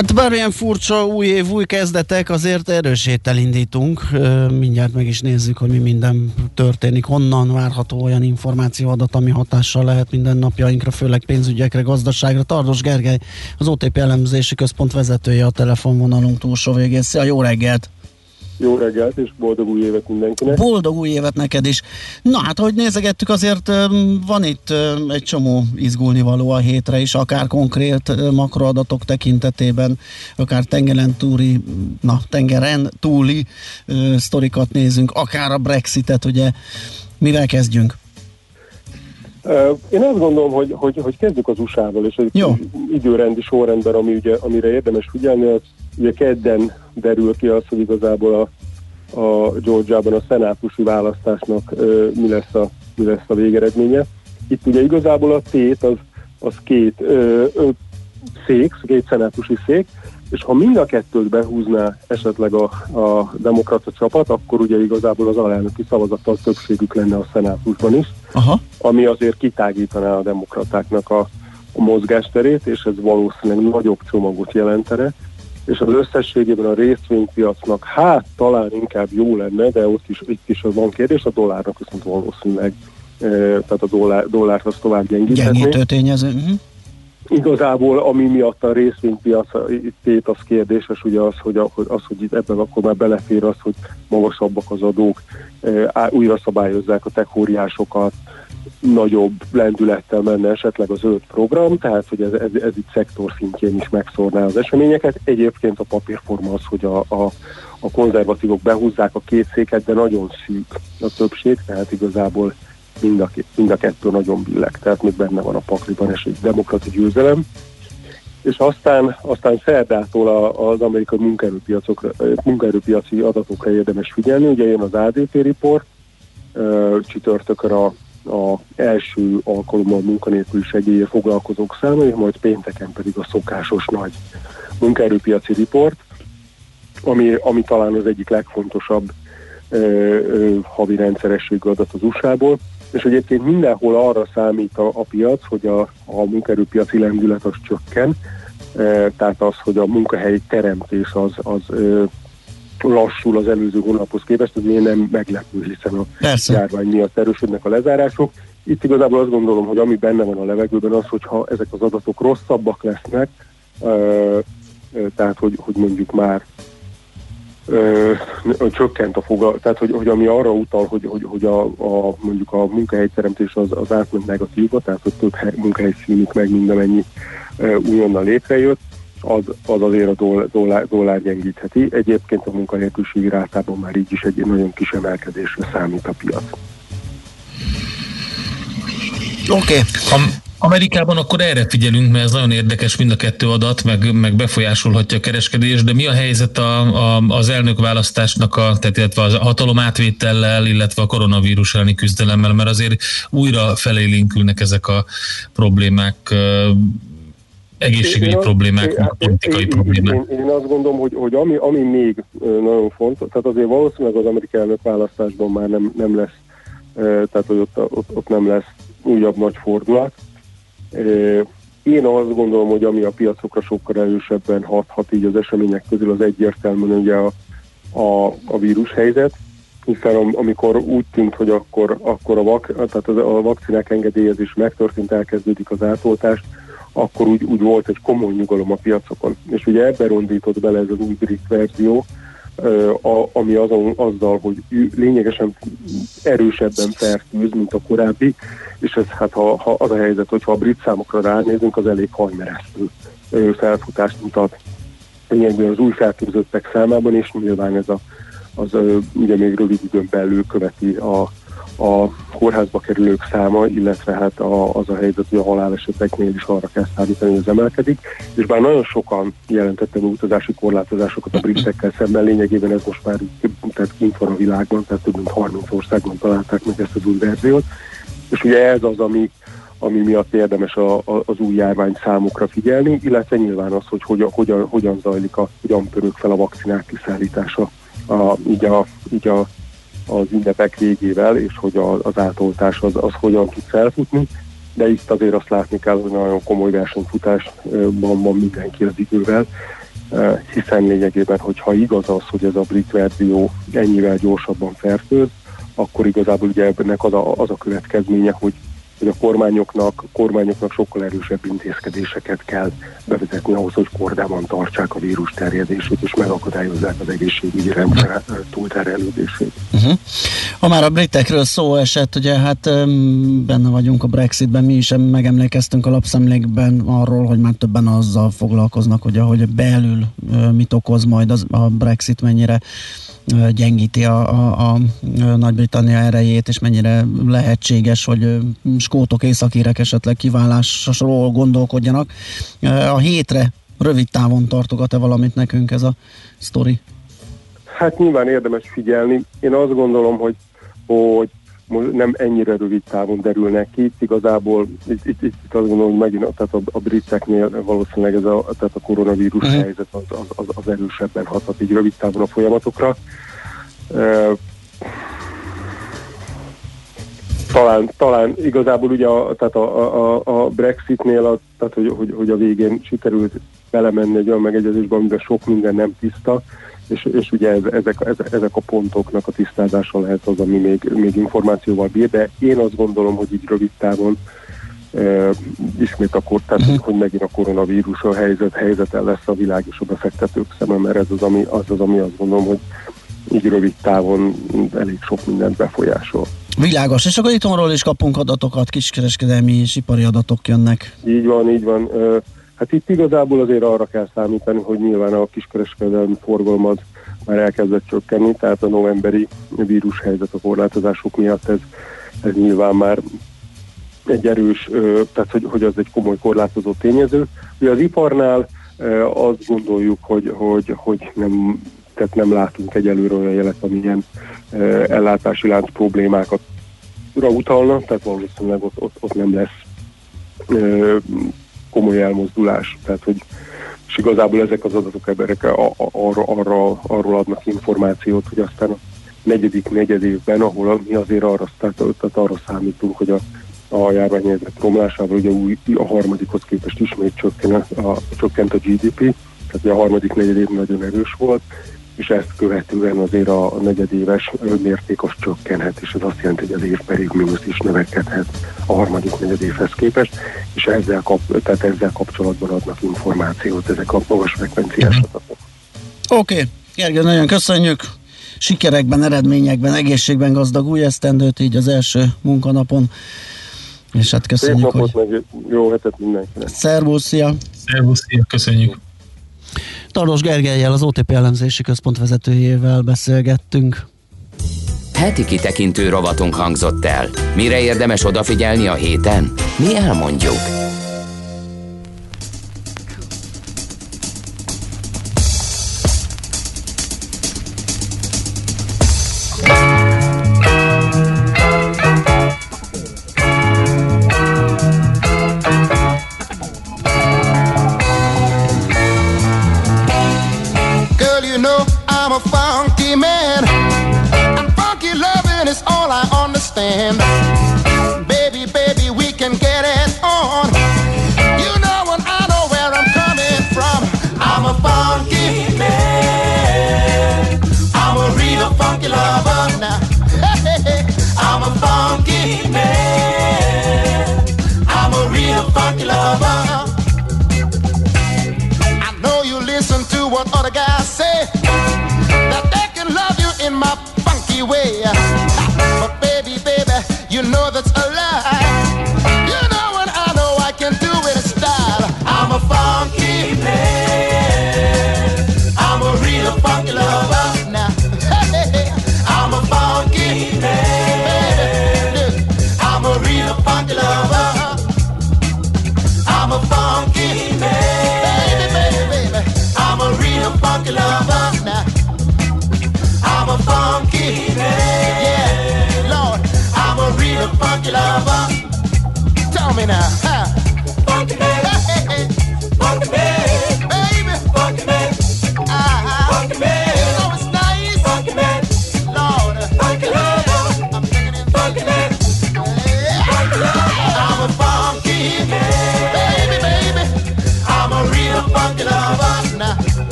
Hát bármilyen furcsa új év, új kezdetek, azért erős héttel indítunk. Mindjárt meg is nézzük, hogy mi minden történik, honnan várható olyan információadat, ami hatással lehet minden napjainkra, főleg pénzügyekre, gazdaságra. Tardos Gergely, az OTP elemzési központ vezetője a telefonvonalunk túlsó végén. Szia, jó reggelt! Jó reggelt, és boldog új évet mindenkinek. Boldog új évet neked is. Na hát, hogy nézegettük, azért van itt egy csomó izgulni való a hétre is, akár konkrét makroadatok tekintetében, akár tengeren túli, na, tengeren túli ö, sztorikat nézünk, akár a Brexitet, ugye. Mivel kezdjünk? Én azt gondolom, hogy, hogy, hogy kezdjük az USA-val, és egy Jó. időrendi sorrendben, ami ugye, amire érdemes figyelni, az ugye kedden derül ki az, hogy igazából a, a Georgiában a szenátusi választásnak ö, mi, lesz a, mi lesz a végeredménye. Itt ugye igazából a tét az, az két ö, ö, szék, két szenátusi szék, és ha mind a kettőt behúzná esetleg a, a demokrata csapat, akkor ugye igazából az alelnöki szavazattal többségük lenne a szenátusban is, Aha. ami azért kitágítaná a demokratáknak a, a mozgásterét, és ez valószínűleg nagyobb csomagot jelentene, és az összességében a részvénypiacnak hát talán inkább jó lenne, de ott is, itt is van kérdés, a dollárnak viszont valószínűleg, e, tehát a dollár, dollárt az tovább gyengíthetné. Gyengítő tényező. Uh-huh. Igazából, ami miatt a részvénypiac tét az kérdéses, ugye az, hogy, az, hogy itt ebben akkor már belefér az, hogy magasabbak az adók, eh, újra szabályozzák a tech óriásokat, nagyobb lendülettel menne esetleg a zöld program, tehát hogy ez, ez, ez itt szektor szintjén is megszórná az eseményeket. Egyébként a papírforma az, hogy a, a, a konzervatívok behúzzák a két széket, de nagyon szűk a többség, tehát igazából mind a, mind a kettő nagyon billeg, tehát még benne van a pakliban és egy demokrata győzelem. És aztán, aztán szerdától a, az amerikai munkaerőpiacokra, munkaerőpiaci adatokra érdemes figyelni. Ugye jön az ADP report, csütörtökön a, a első alkalommal munkanélküli segélye foglalkozók száma, majd pénteken pedig a szokásos nagy munkaerőpiaci report, ami, ami talán az egyik legfontosabb ö, ö, havi rendszerességű adat az USA-ból, és egyébként mindenhol arra számít a, a piac, hogy a, a munkaerőpiaci lendület az csökken, e, tehát az, hogy a munkahelyi teremtés az, az ö, lassul az előző hónaphoz képest, ez még nem meglepő, hiszen a Persze. járvány miatt erősödnek a lezárások. Itt igazából azt gondolom, hogy ami benne van a levegőben az, hogyha ezek az adatok rosszabbak lesznek, ö, ö, tehát hogy, hogy mondjuk már ö, csökkent a foga, tehát hogy, hogy ami arra utal, hogy, hogy, hogy a, a, mondjuk a munkahelyteremtés az, az átment negatívba, tehát hogy több hely, munkahely szűnik meg, mint amennyi ö, újonnan létrejött, az, az azért a dollár, dollár gyengítheti. Egyébként a munkanélküliségi rátában már így is egy nagyon kis emelkedésre számít a piac. Oké. Okay. Am- Amerikában akkor erre figyelünk, mert ez nagyon érdekes mind a kettő adat, meg, meg befolyásolhatja a kereskedést, de mi a helyzet a, a, az elnökválasztásnak, a, tehát illetve a hatalom átvétellel, illetve a koronavírus elleni küzdelemmel, mert azért újra felélénkülnek ezek a problémák, egészségügyi Én problémák, én- politikai én- problémák. Én, én azt gondolom, hogy, hogy ami, ami még nagyon fontos, tehát azért valószínűleg az amerikai elnök választásban már nem, nem lesz, tehát hogy ott, ott, ott nem lesz újabb nagy fordulat. Én azt gondolom, hogy ami a piacokra sokkal erősebben hathat így az események közül, az egyértelműen ugye a, a, a vírushelyzet, hiszen am- amikor úgy tűnt, hogy akkor, akkor a, vak, tehát a vakcinák engedélyezés megtörtént, elkezdődik az átoltást, akkor úgy, úgy volt egy komoly nyugalom a piacokon. És ugye ebben rondított bele ez az új brit verzió, a, ami azon, azzal, hogy lényegesen erősebben fertőz, mint a korábbi, és ez hát ha, ha az a helyzet, hogyha a brit számokra ránézünk, az elég hajmeresztő felfutást mutat lényegben az új fertőzöttek számában, és nyilván ez a, az ugye még rövid időn belül követi a, a kórházba kerülők száma, illetve hát a, az a helyzet, hogy a haláleseteknél is arra kell számítani, hogy ez emelkedik, és bár nagyon sokan jelentettek utazási korlátozásokat a britekkel szemben, lényegében ez most már tehát kint van a világban, tehát több mint 30 országban találták meg ezt az új verziót, és ugye ez az, ami, ami miatt érdemes a, a, az új járvány számokra figyelni, illetve nyilván az, hogy hogyan, hogyan, hogyan zajlik, a, hogyan pörög fel a vakcinák kiszállítása. A, így, a, így a, az ünnepek végével, és hogy a, az átoltás az, az hogyan tud felfutni, de itt azért azt látni kell, hogy nagyon komoly versenyfutásban van mindenki az idővel, eh, hiszen lényegében, hogyha igaz az, hogy ez a brit verzió ennyivel gyorsabban fertőz, akkor igazából ugye ennek az a, az a következménye, hogy hogy a kormányoknak, kormányoknak sokkal erősebb intézkedéseket kell bevezetni ahhoz, hogy kordában tartsák a vírus terjedését, és megakadályozzák az egészségügyi rendszer túlterhelődését. Uh-huh. Ha már a britekről szó esett, ugye hát benne vagyunk a Brexitben, mi is megemlékeztünk a lapszemlékben arról, hogy már többen azzal foglalkoznak, hogy ahogy belül mit okoz majd az, a Brexit, mennyire gyengíti a, a, a Nagy-Britannia erejét, és mennyire lehetséges, hogy skótok, északírek esetleg kiválásról gondolkodjanak. A hétre rövid távon tartogat-e valamit nekünk ez a sztori? Hát nyilván érdemes figyelni. Én azt gondolom, hogy, hogy nem ennyire rövid távon derülnek ki. Itt igazából itt, itt, itt azt gondolom, hogy megint tehát a, a briteknél valószínűleg ez a, tehát a koronavírus Mhm. helyzet az, az, az, az erősebben hathat így rövid távon a folyamatokra. Talán, talán igazából ugye a, tehát a, a, a Brexitnél, a, tehát hogy, hogy, hogy a végén sikerült belemenni egy olyan megegyezésbe, amiben sok minden nem tiszta, és, és ugye ez, ezek, ezek, a pontoknak a tisztázása lehet az, ami még, még információval bír, de én azt gondolom, hogy így rövid távon e, ismét akkor, tehát uh-huh. hogy megint a koronavírus a helyzet, helyzete lesz a világ és a befektetők szeme, mert ez az, ami, az az, ami azt gondolom, hogy így rövid távon elég sok mindent befolyásol. Világos, és akkor itthonról is kapunk adatokat, kiskereskedelmi és ipari adatok jönnek. Így van, így van. Ö, Hát itt igazából azért arra kell számítani, hogy nyilván a kiskereskedelmi forgalom az már elkezdett csökkenni, tehát a novemberi vírushelyzet a korlátozások miatt ez, ez nyilván már egy erős, tehát hogy, hogy az egy komoly korlátozó tényező. Ugye az iparnál azt gondoljuk, hogy, hogy, hogy nem, tehát nem látunk egyelőre olyan jelet, amilyen ellátási lánc problémákat utalna, tehát valószínűleg ott, ott, ott nem lesz komoly elmozdulás. Tehát, hogy és igazából ezek az adatok emberek arra, arra, arról adnak információt, hogy aztán a negyedik negyed évben, ahol mi azért arra, tehát, arra számítunk, hogy a, a járványhelyzet romlásával ugye új, a harmadikhoz képest ismét csökken a, csökkent a GDP, tehát a harmadik negyed év nagyon erős volt, és ezt követően azért a negyedéves mérték az csökkenhet, és ez azt jelenti, hogy az év év mínusz is növekedhet a harmadik negyedévhez képest, és ezzel, kap, tehát ezzel kapcsolatban adnak információt ezek a magas frekvenciás adatok. Oké, okay. Gergő, nagyon köszönjük. Sikerekben, eredményekben, egészségben gazdag új esztendőt, így az első munkanapon. És hát Szép köszönjük, hogy napot, meg jó hetet mindenkinek! szervusz, szia! Szervusz, szia, köszönjük! Tardos Gergelyel, az OTP elemzési központ vezetőjével beszélgettünk. Heti kitekintő rovatunk hangzott el. Mire érdemes odafigyelni a héten? Mi elmondjuk.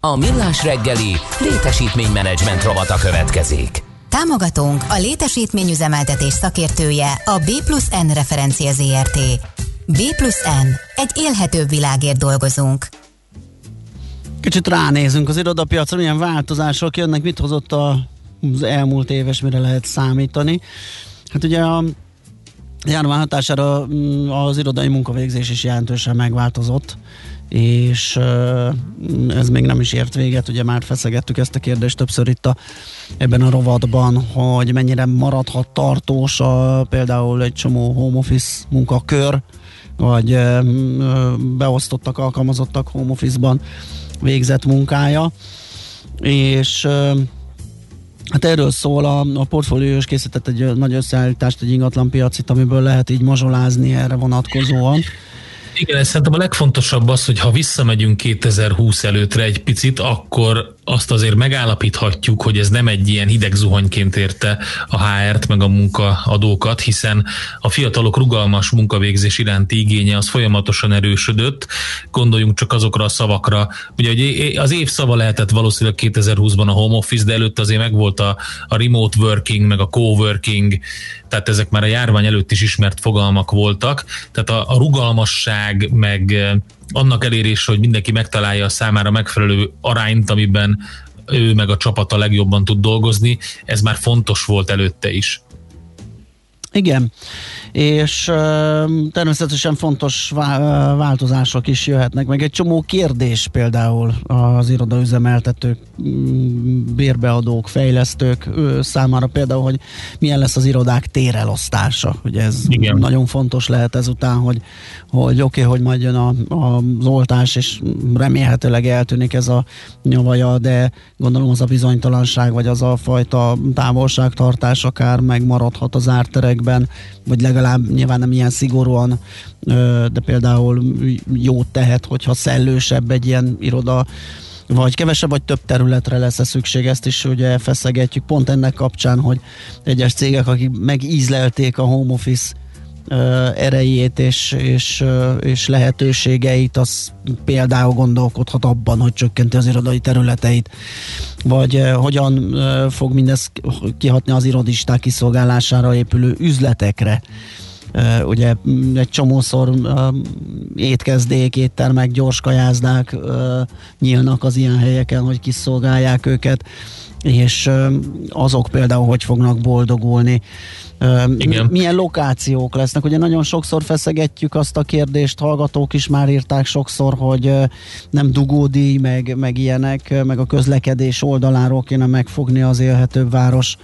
A millás reggeli létesítménymenedzsment rovata következik. Támogatónk a létesítményüzemeltetés szakértője a B plusz N referencia ZRT. B plusz N. Egy élhetőbb világért dolgozunk. Kicsit ránézünk az irodapiacra, milyen változások jönnek, mit hozott a, az elmúlt éves, mire lehet számítani. Hát ugye a járvány hatására mm, az irodai munkavégzés is jelentősen megváltozott, és ez még nem is ért véget, ugye már feszegettük ezt a kérdést többször itt a, ebben a rovatban, hogy mennyire maradhat tartós a, például egy csomó home office munkakör, vagy beosztottak, alkalmazottak home office-ban végzett munkája, és Hát erről szól a, a portfólió is készített egy nagy összeállítást, egy ingatlan piacit, amiből lehet így mazsolázni erre vonatkozóan. Igen, szerintem a legfontosabb az, hogy ha visszamegyünk 2020 előttre egy picit, akkor azt azért megállapíthatjuk, hogy ez nem egy ilyen hideg zuhanyként érte a HR-t, meg a munkaadókat, hiszen a fiatalok rugalmas munkavégzés iránti igénye az folyamatosan erősödött. Gondoljunk csak azokra a szavakra. Ugye hogy az év szava lehetett valószínűleg 2020-ban a home office, de előtt azért megvolt a, a remote working, meg a coworking, tehát ezek már a járvány előtt is ismert fogalmak voltak. Tehát a, a rugalmasság, meg annak elérése, hogy mindenki megtalálja a számára megfelelő arányt, amiben ő meg a csapata legjobban tud dolgozni, ez már fontos volt előtte is. Igen, és uh, természetesen fontos vá- változások is jöhetnek, meg egy csomó kérdés például az irodaüzemeltetők, mm, bérbeadók, fejlesztők számára például, hogy milyen lesz az irodák térelosztása. Ugye ez Igen. nagyon fontos lehet ezután, hogy, hogy oké, okay, hogy majd jön a, a, az oltás, és remélhetőleg eltűnik ez a nyavaja, de gondolom az a bizonytalanság, vagy az a fajta távolságtartás akár megmaradhat az árterekben, vagy legalább nyilván nem ilyen szigorúan, de például jót tehet, hogyha szellősebb egy ilyen iroda, vagy kevesebb, vagy több területre lesz-e szükség, ezt is ugye feszegetjük pont ennek kapcsán, hogy egyes cégek, akik megízlelték a home office erejét és, és, és lehetőségeit, az például gondolkodhat abban, hogy csökkenti az irodai területeit, vagy hogyan fog mindez kihatni az irodisták kiszolgálására épülő üzletekre. Uh, ugye egy csomószor uh, étkezdék, éttermek, gyors kajázdák uh, nyílnak az ilyen helyeken, hogy kiszolgálják őket, és azok például hogy fognak boldogulni. Igen. Milyen lokációk lesznek? Ugye nagyon sokszor feszegetjük azt a kérdést, hallgatók is már írták sokszor, hogy nem dugódi, meg, meg ilyenek, meg a közlekedés oldaláról kéne megfogni az élhetőbb város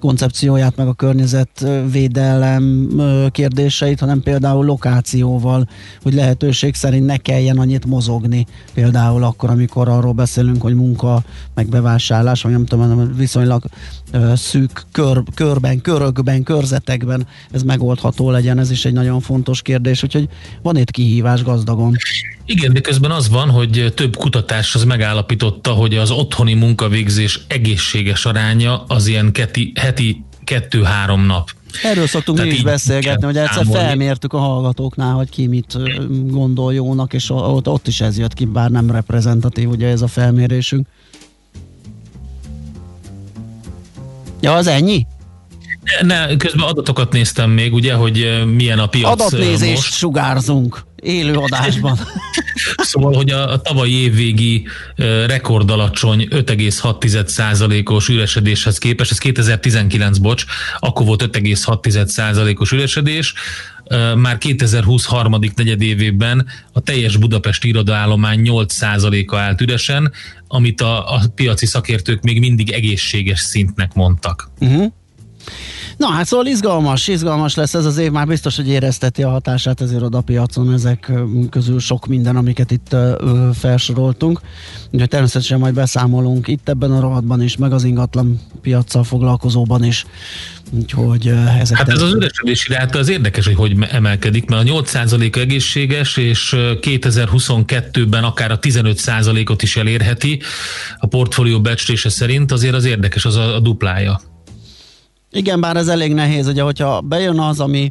koncepcióját, meg a környezetvédelem kérdéseit, hanem például lokációval, hogy lehetőség szerint ne kelljen annyit mozogni. Például akkor, amikor arról beszélünk, hogy munka, meg bevásárlás, vagy nem tudom, viszonylag szűk kör, körben, körökben, körzetekben ez megoldható legyen. Ez is egy nagyon fontos kérdés, úgyhogy van itt kihívás gazdagon. Igen, de közben az van, hogy több kutatás az megállapította, hogy az otthoni munkavégzés egészséges aránya az ilyen keti, heti kettő-három nap. Erről szoktunk Tehát mi is beszélgetni, hogy egyszer számolni. felmértük a hallgatóknál, hogy ki mit gondol jónak, és ott, ott is ez jött ki, bár nem reprezentatív ugye ez a felmérésünk. Ja, az ennyi? Ne, közben adatokat néztem még, ugye, hogy milyen a piac Adatnézést most. sugárzunk élő adásban. Szóval, hogy a, a tavalyi évvégi rekordalacsony 5,6%-os üresedéshez képest, ez 2019, bocs, akkor volt 5,6%-os üresedés, már 2020 harmadik negyedévében a teljes Budapest irodaállomány 8%-a állt üresen, amit a, a piaci szakértők még mindig egészséges szintnek mondtak. Uh-huh. Na hát szóval izgalmas, izgalmas lesz ez az év, már biztos, hogy érezteti a hatását az irodapiacon ezek közül sok minden, amiket itt ö, felsoroltunk. Úgyhogy természetesen majd beszámolunk itt ebben a rovatban is, meg az ingatlan piaccal foglalkozóban is. Úgyhogy ezek Hát ez az természetesen- üresedési ráta az érdekes, hogy hogy emelkedik, mert a 8% egészséges, és 2022-ben akár a 15%-ot is elérheti a portfólió becslése szerint, azért az érdekes, az a, a duplája. Igen, bár ez elég nehéz, ugye, hogyha bejön az, ami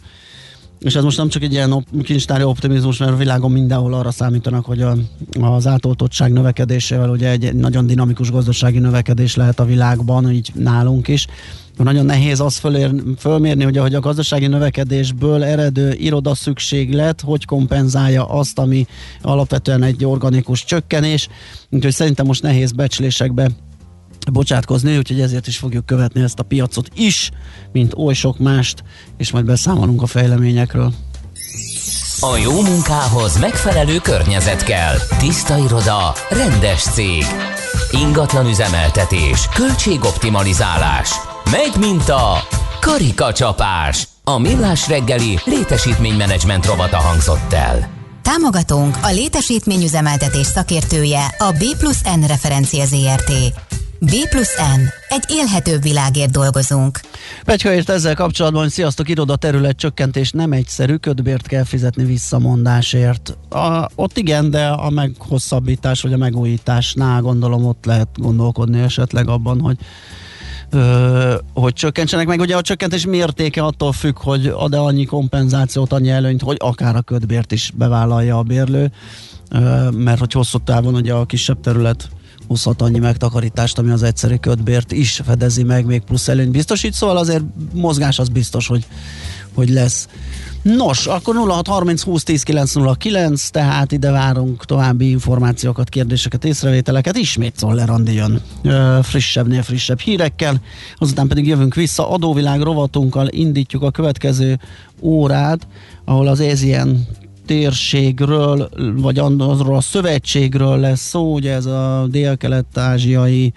és ez most nem csak egy ilyen op- kincstári optimizmus, mert a világon mindenhol arra számítanak, hogy a, az átoltottság növekedésével ugye egy, nagyon dinamikus gazdasági növekedés lehet a világban, így nálunk is. Nagyon nehéz azt fölér, fölmérni, hogy ahogy a gazdasági növekedésből eredő iroda szükséglet, hogy kompenzálja azt, ami alapvetően egy organikus csökkenés. Úgyhogy szerintem most nehéz becslésekbe bocsátkozni, úgyhogy ezért is fogjuk követni ezt a piacot is, mint oly sok mást, és majd beszámolunk a fejleményekről. A jó munkához megfelelő környezet kell. Tiszta iroda, rendes cég. Ingatlan üzemeltetés, költségoptimalizálás. Megy mint a karikacsapás. A millás reggeli létesítménymenedzsment rovata hangzott el. Támogatónk a létesítményüzemeltetés szakértője a B plusz N referencia ZRT. B plusz N. Egy élhetőbb világért dolgozunk. Pegyka írt ezzel kapcsolatban, sziasztok, iroda terület csökkentés nem egyszerű, ködbért kell fizetni visszamondásért. A, ott igen, de a meghosszabbítás vagy a megújításnál gondolom ott lehet gondolkodni esetleg abban, hogy ö, hogy csökkentsenek meg. Ugye a csökkentés mértéke attól függ, hogy ad-e annyi kompenzációt, annyi előnyt, hogy akár a ködbért is bevállalja a bérlő, ö, mert hogy hosszú távon ugye a kisebb terület hozhat annyi megtakarítást, ami az egyszerű ködbért is fedezi meg, még plusz előnyt biztosít, szóval azért mozgás az biztos, hogy, hogy lesz. Nos, akkor 0630 20 10 909, tehát ide várunk további információkat, kérdéseket, észrevételeket. Ismét Czoller Andi jön ö, frissebbnél frissebb hírekkel, azután pedig jövünk vissza adóvilág rovatunkkal, indítjuk a következő órát, ahol az Ézien térségről, vagy arról a szövetségről lesz szó, ugye ez a dél-kelet-ázsiai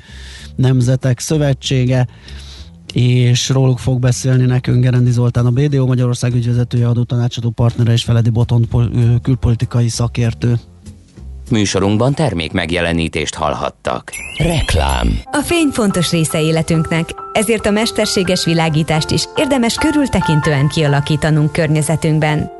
nemzetek szövetsége, és róluk fog beszélni nekünk Gerendi Zoltán, a BDO Magyarország ügyvezetője, adó tanácsadó partnere és Feledi Botont külpolitikai szakértő. Műsorunkban termék megjelenítést hallhattak. Reklám. A fény fontos része életünknek, ezért a mesterséges világítást is érdemes körültekintően kialakítanunk környezetünkben.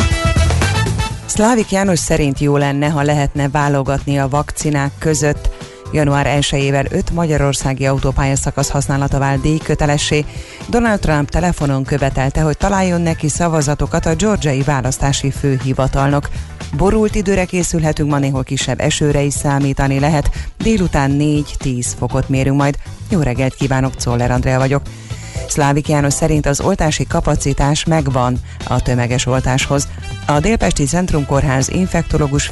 Szlávik János szerint jó lenne, ha lehetne válogatni a vakcinák között. Január 1-ével 5 magyarországi autópályaszakasz használata vált díjkötelessé. Donald Trump telefonon követelte, hogy találjon neki szavazatokat a georgiai választási főhivatalnok. Borult időre készülhetünk, ma néhol kisebb esőre is számítani lehet. Délután 4-10 fokot mérünk majd. Jó reggelt kívánok, Czoller Andrea vagyok. Szlávik János szerint az oltási kapacitás megvan a tömeges oltáshoz. A Délpesti Centrum Kórház infektológus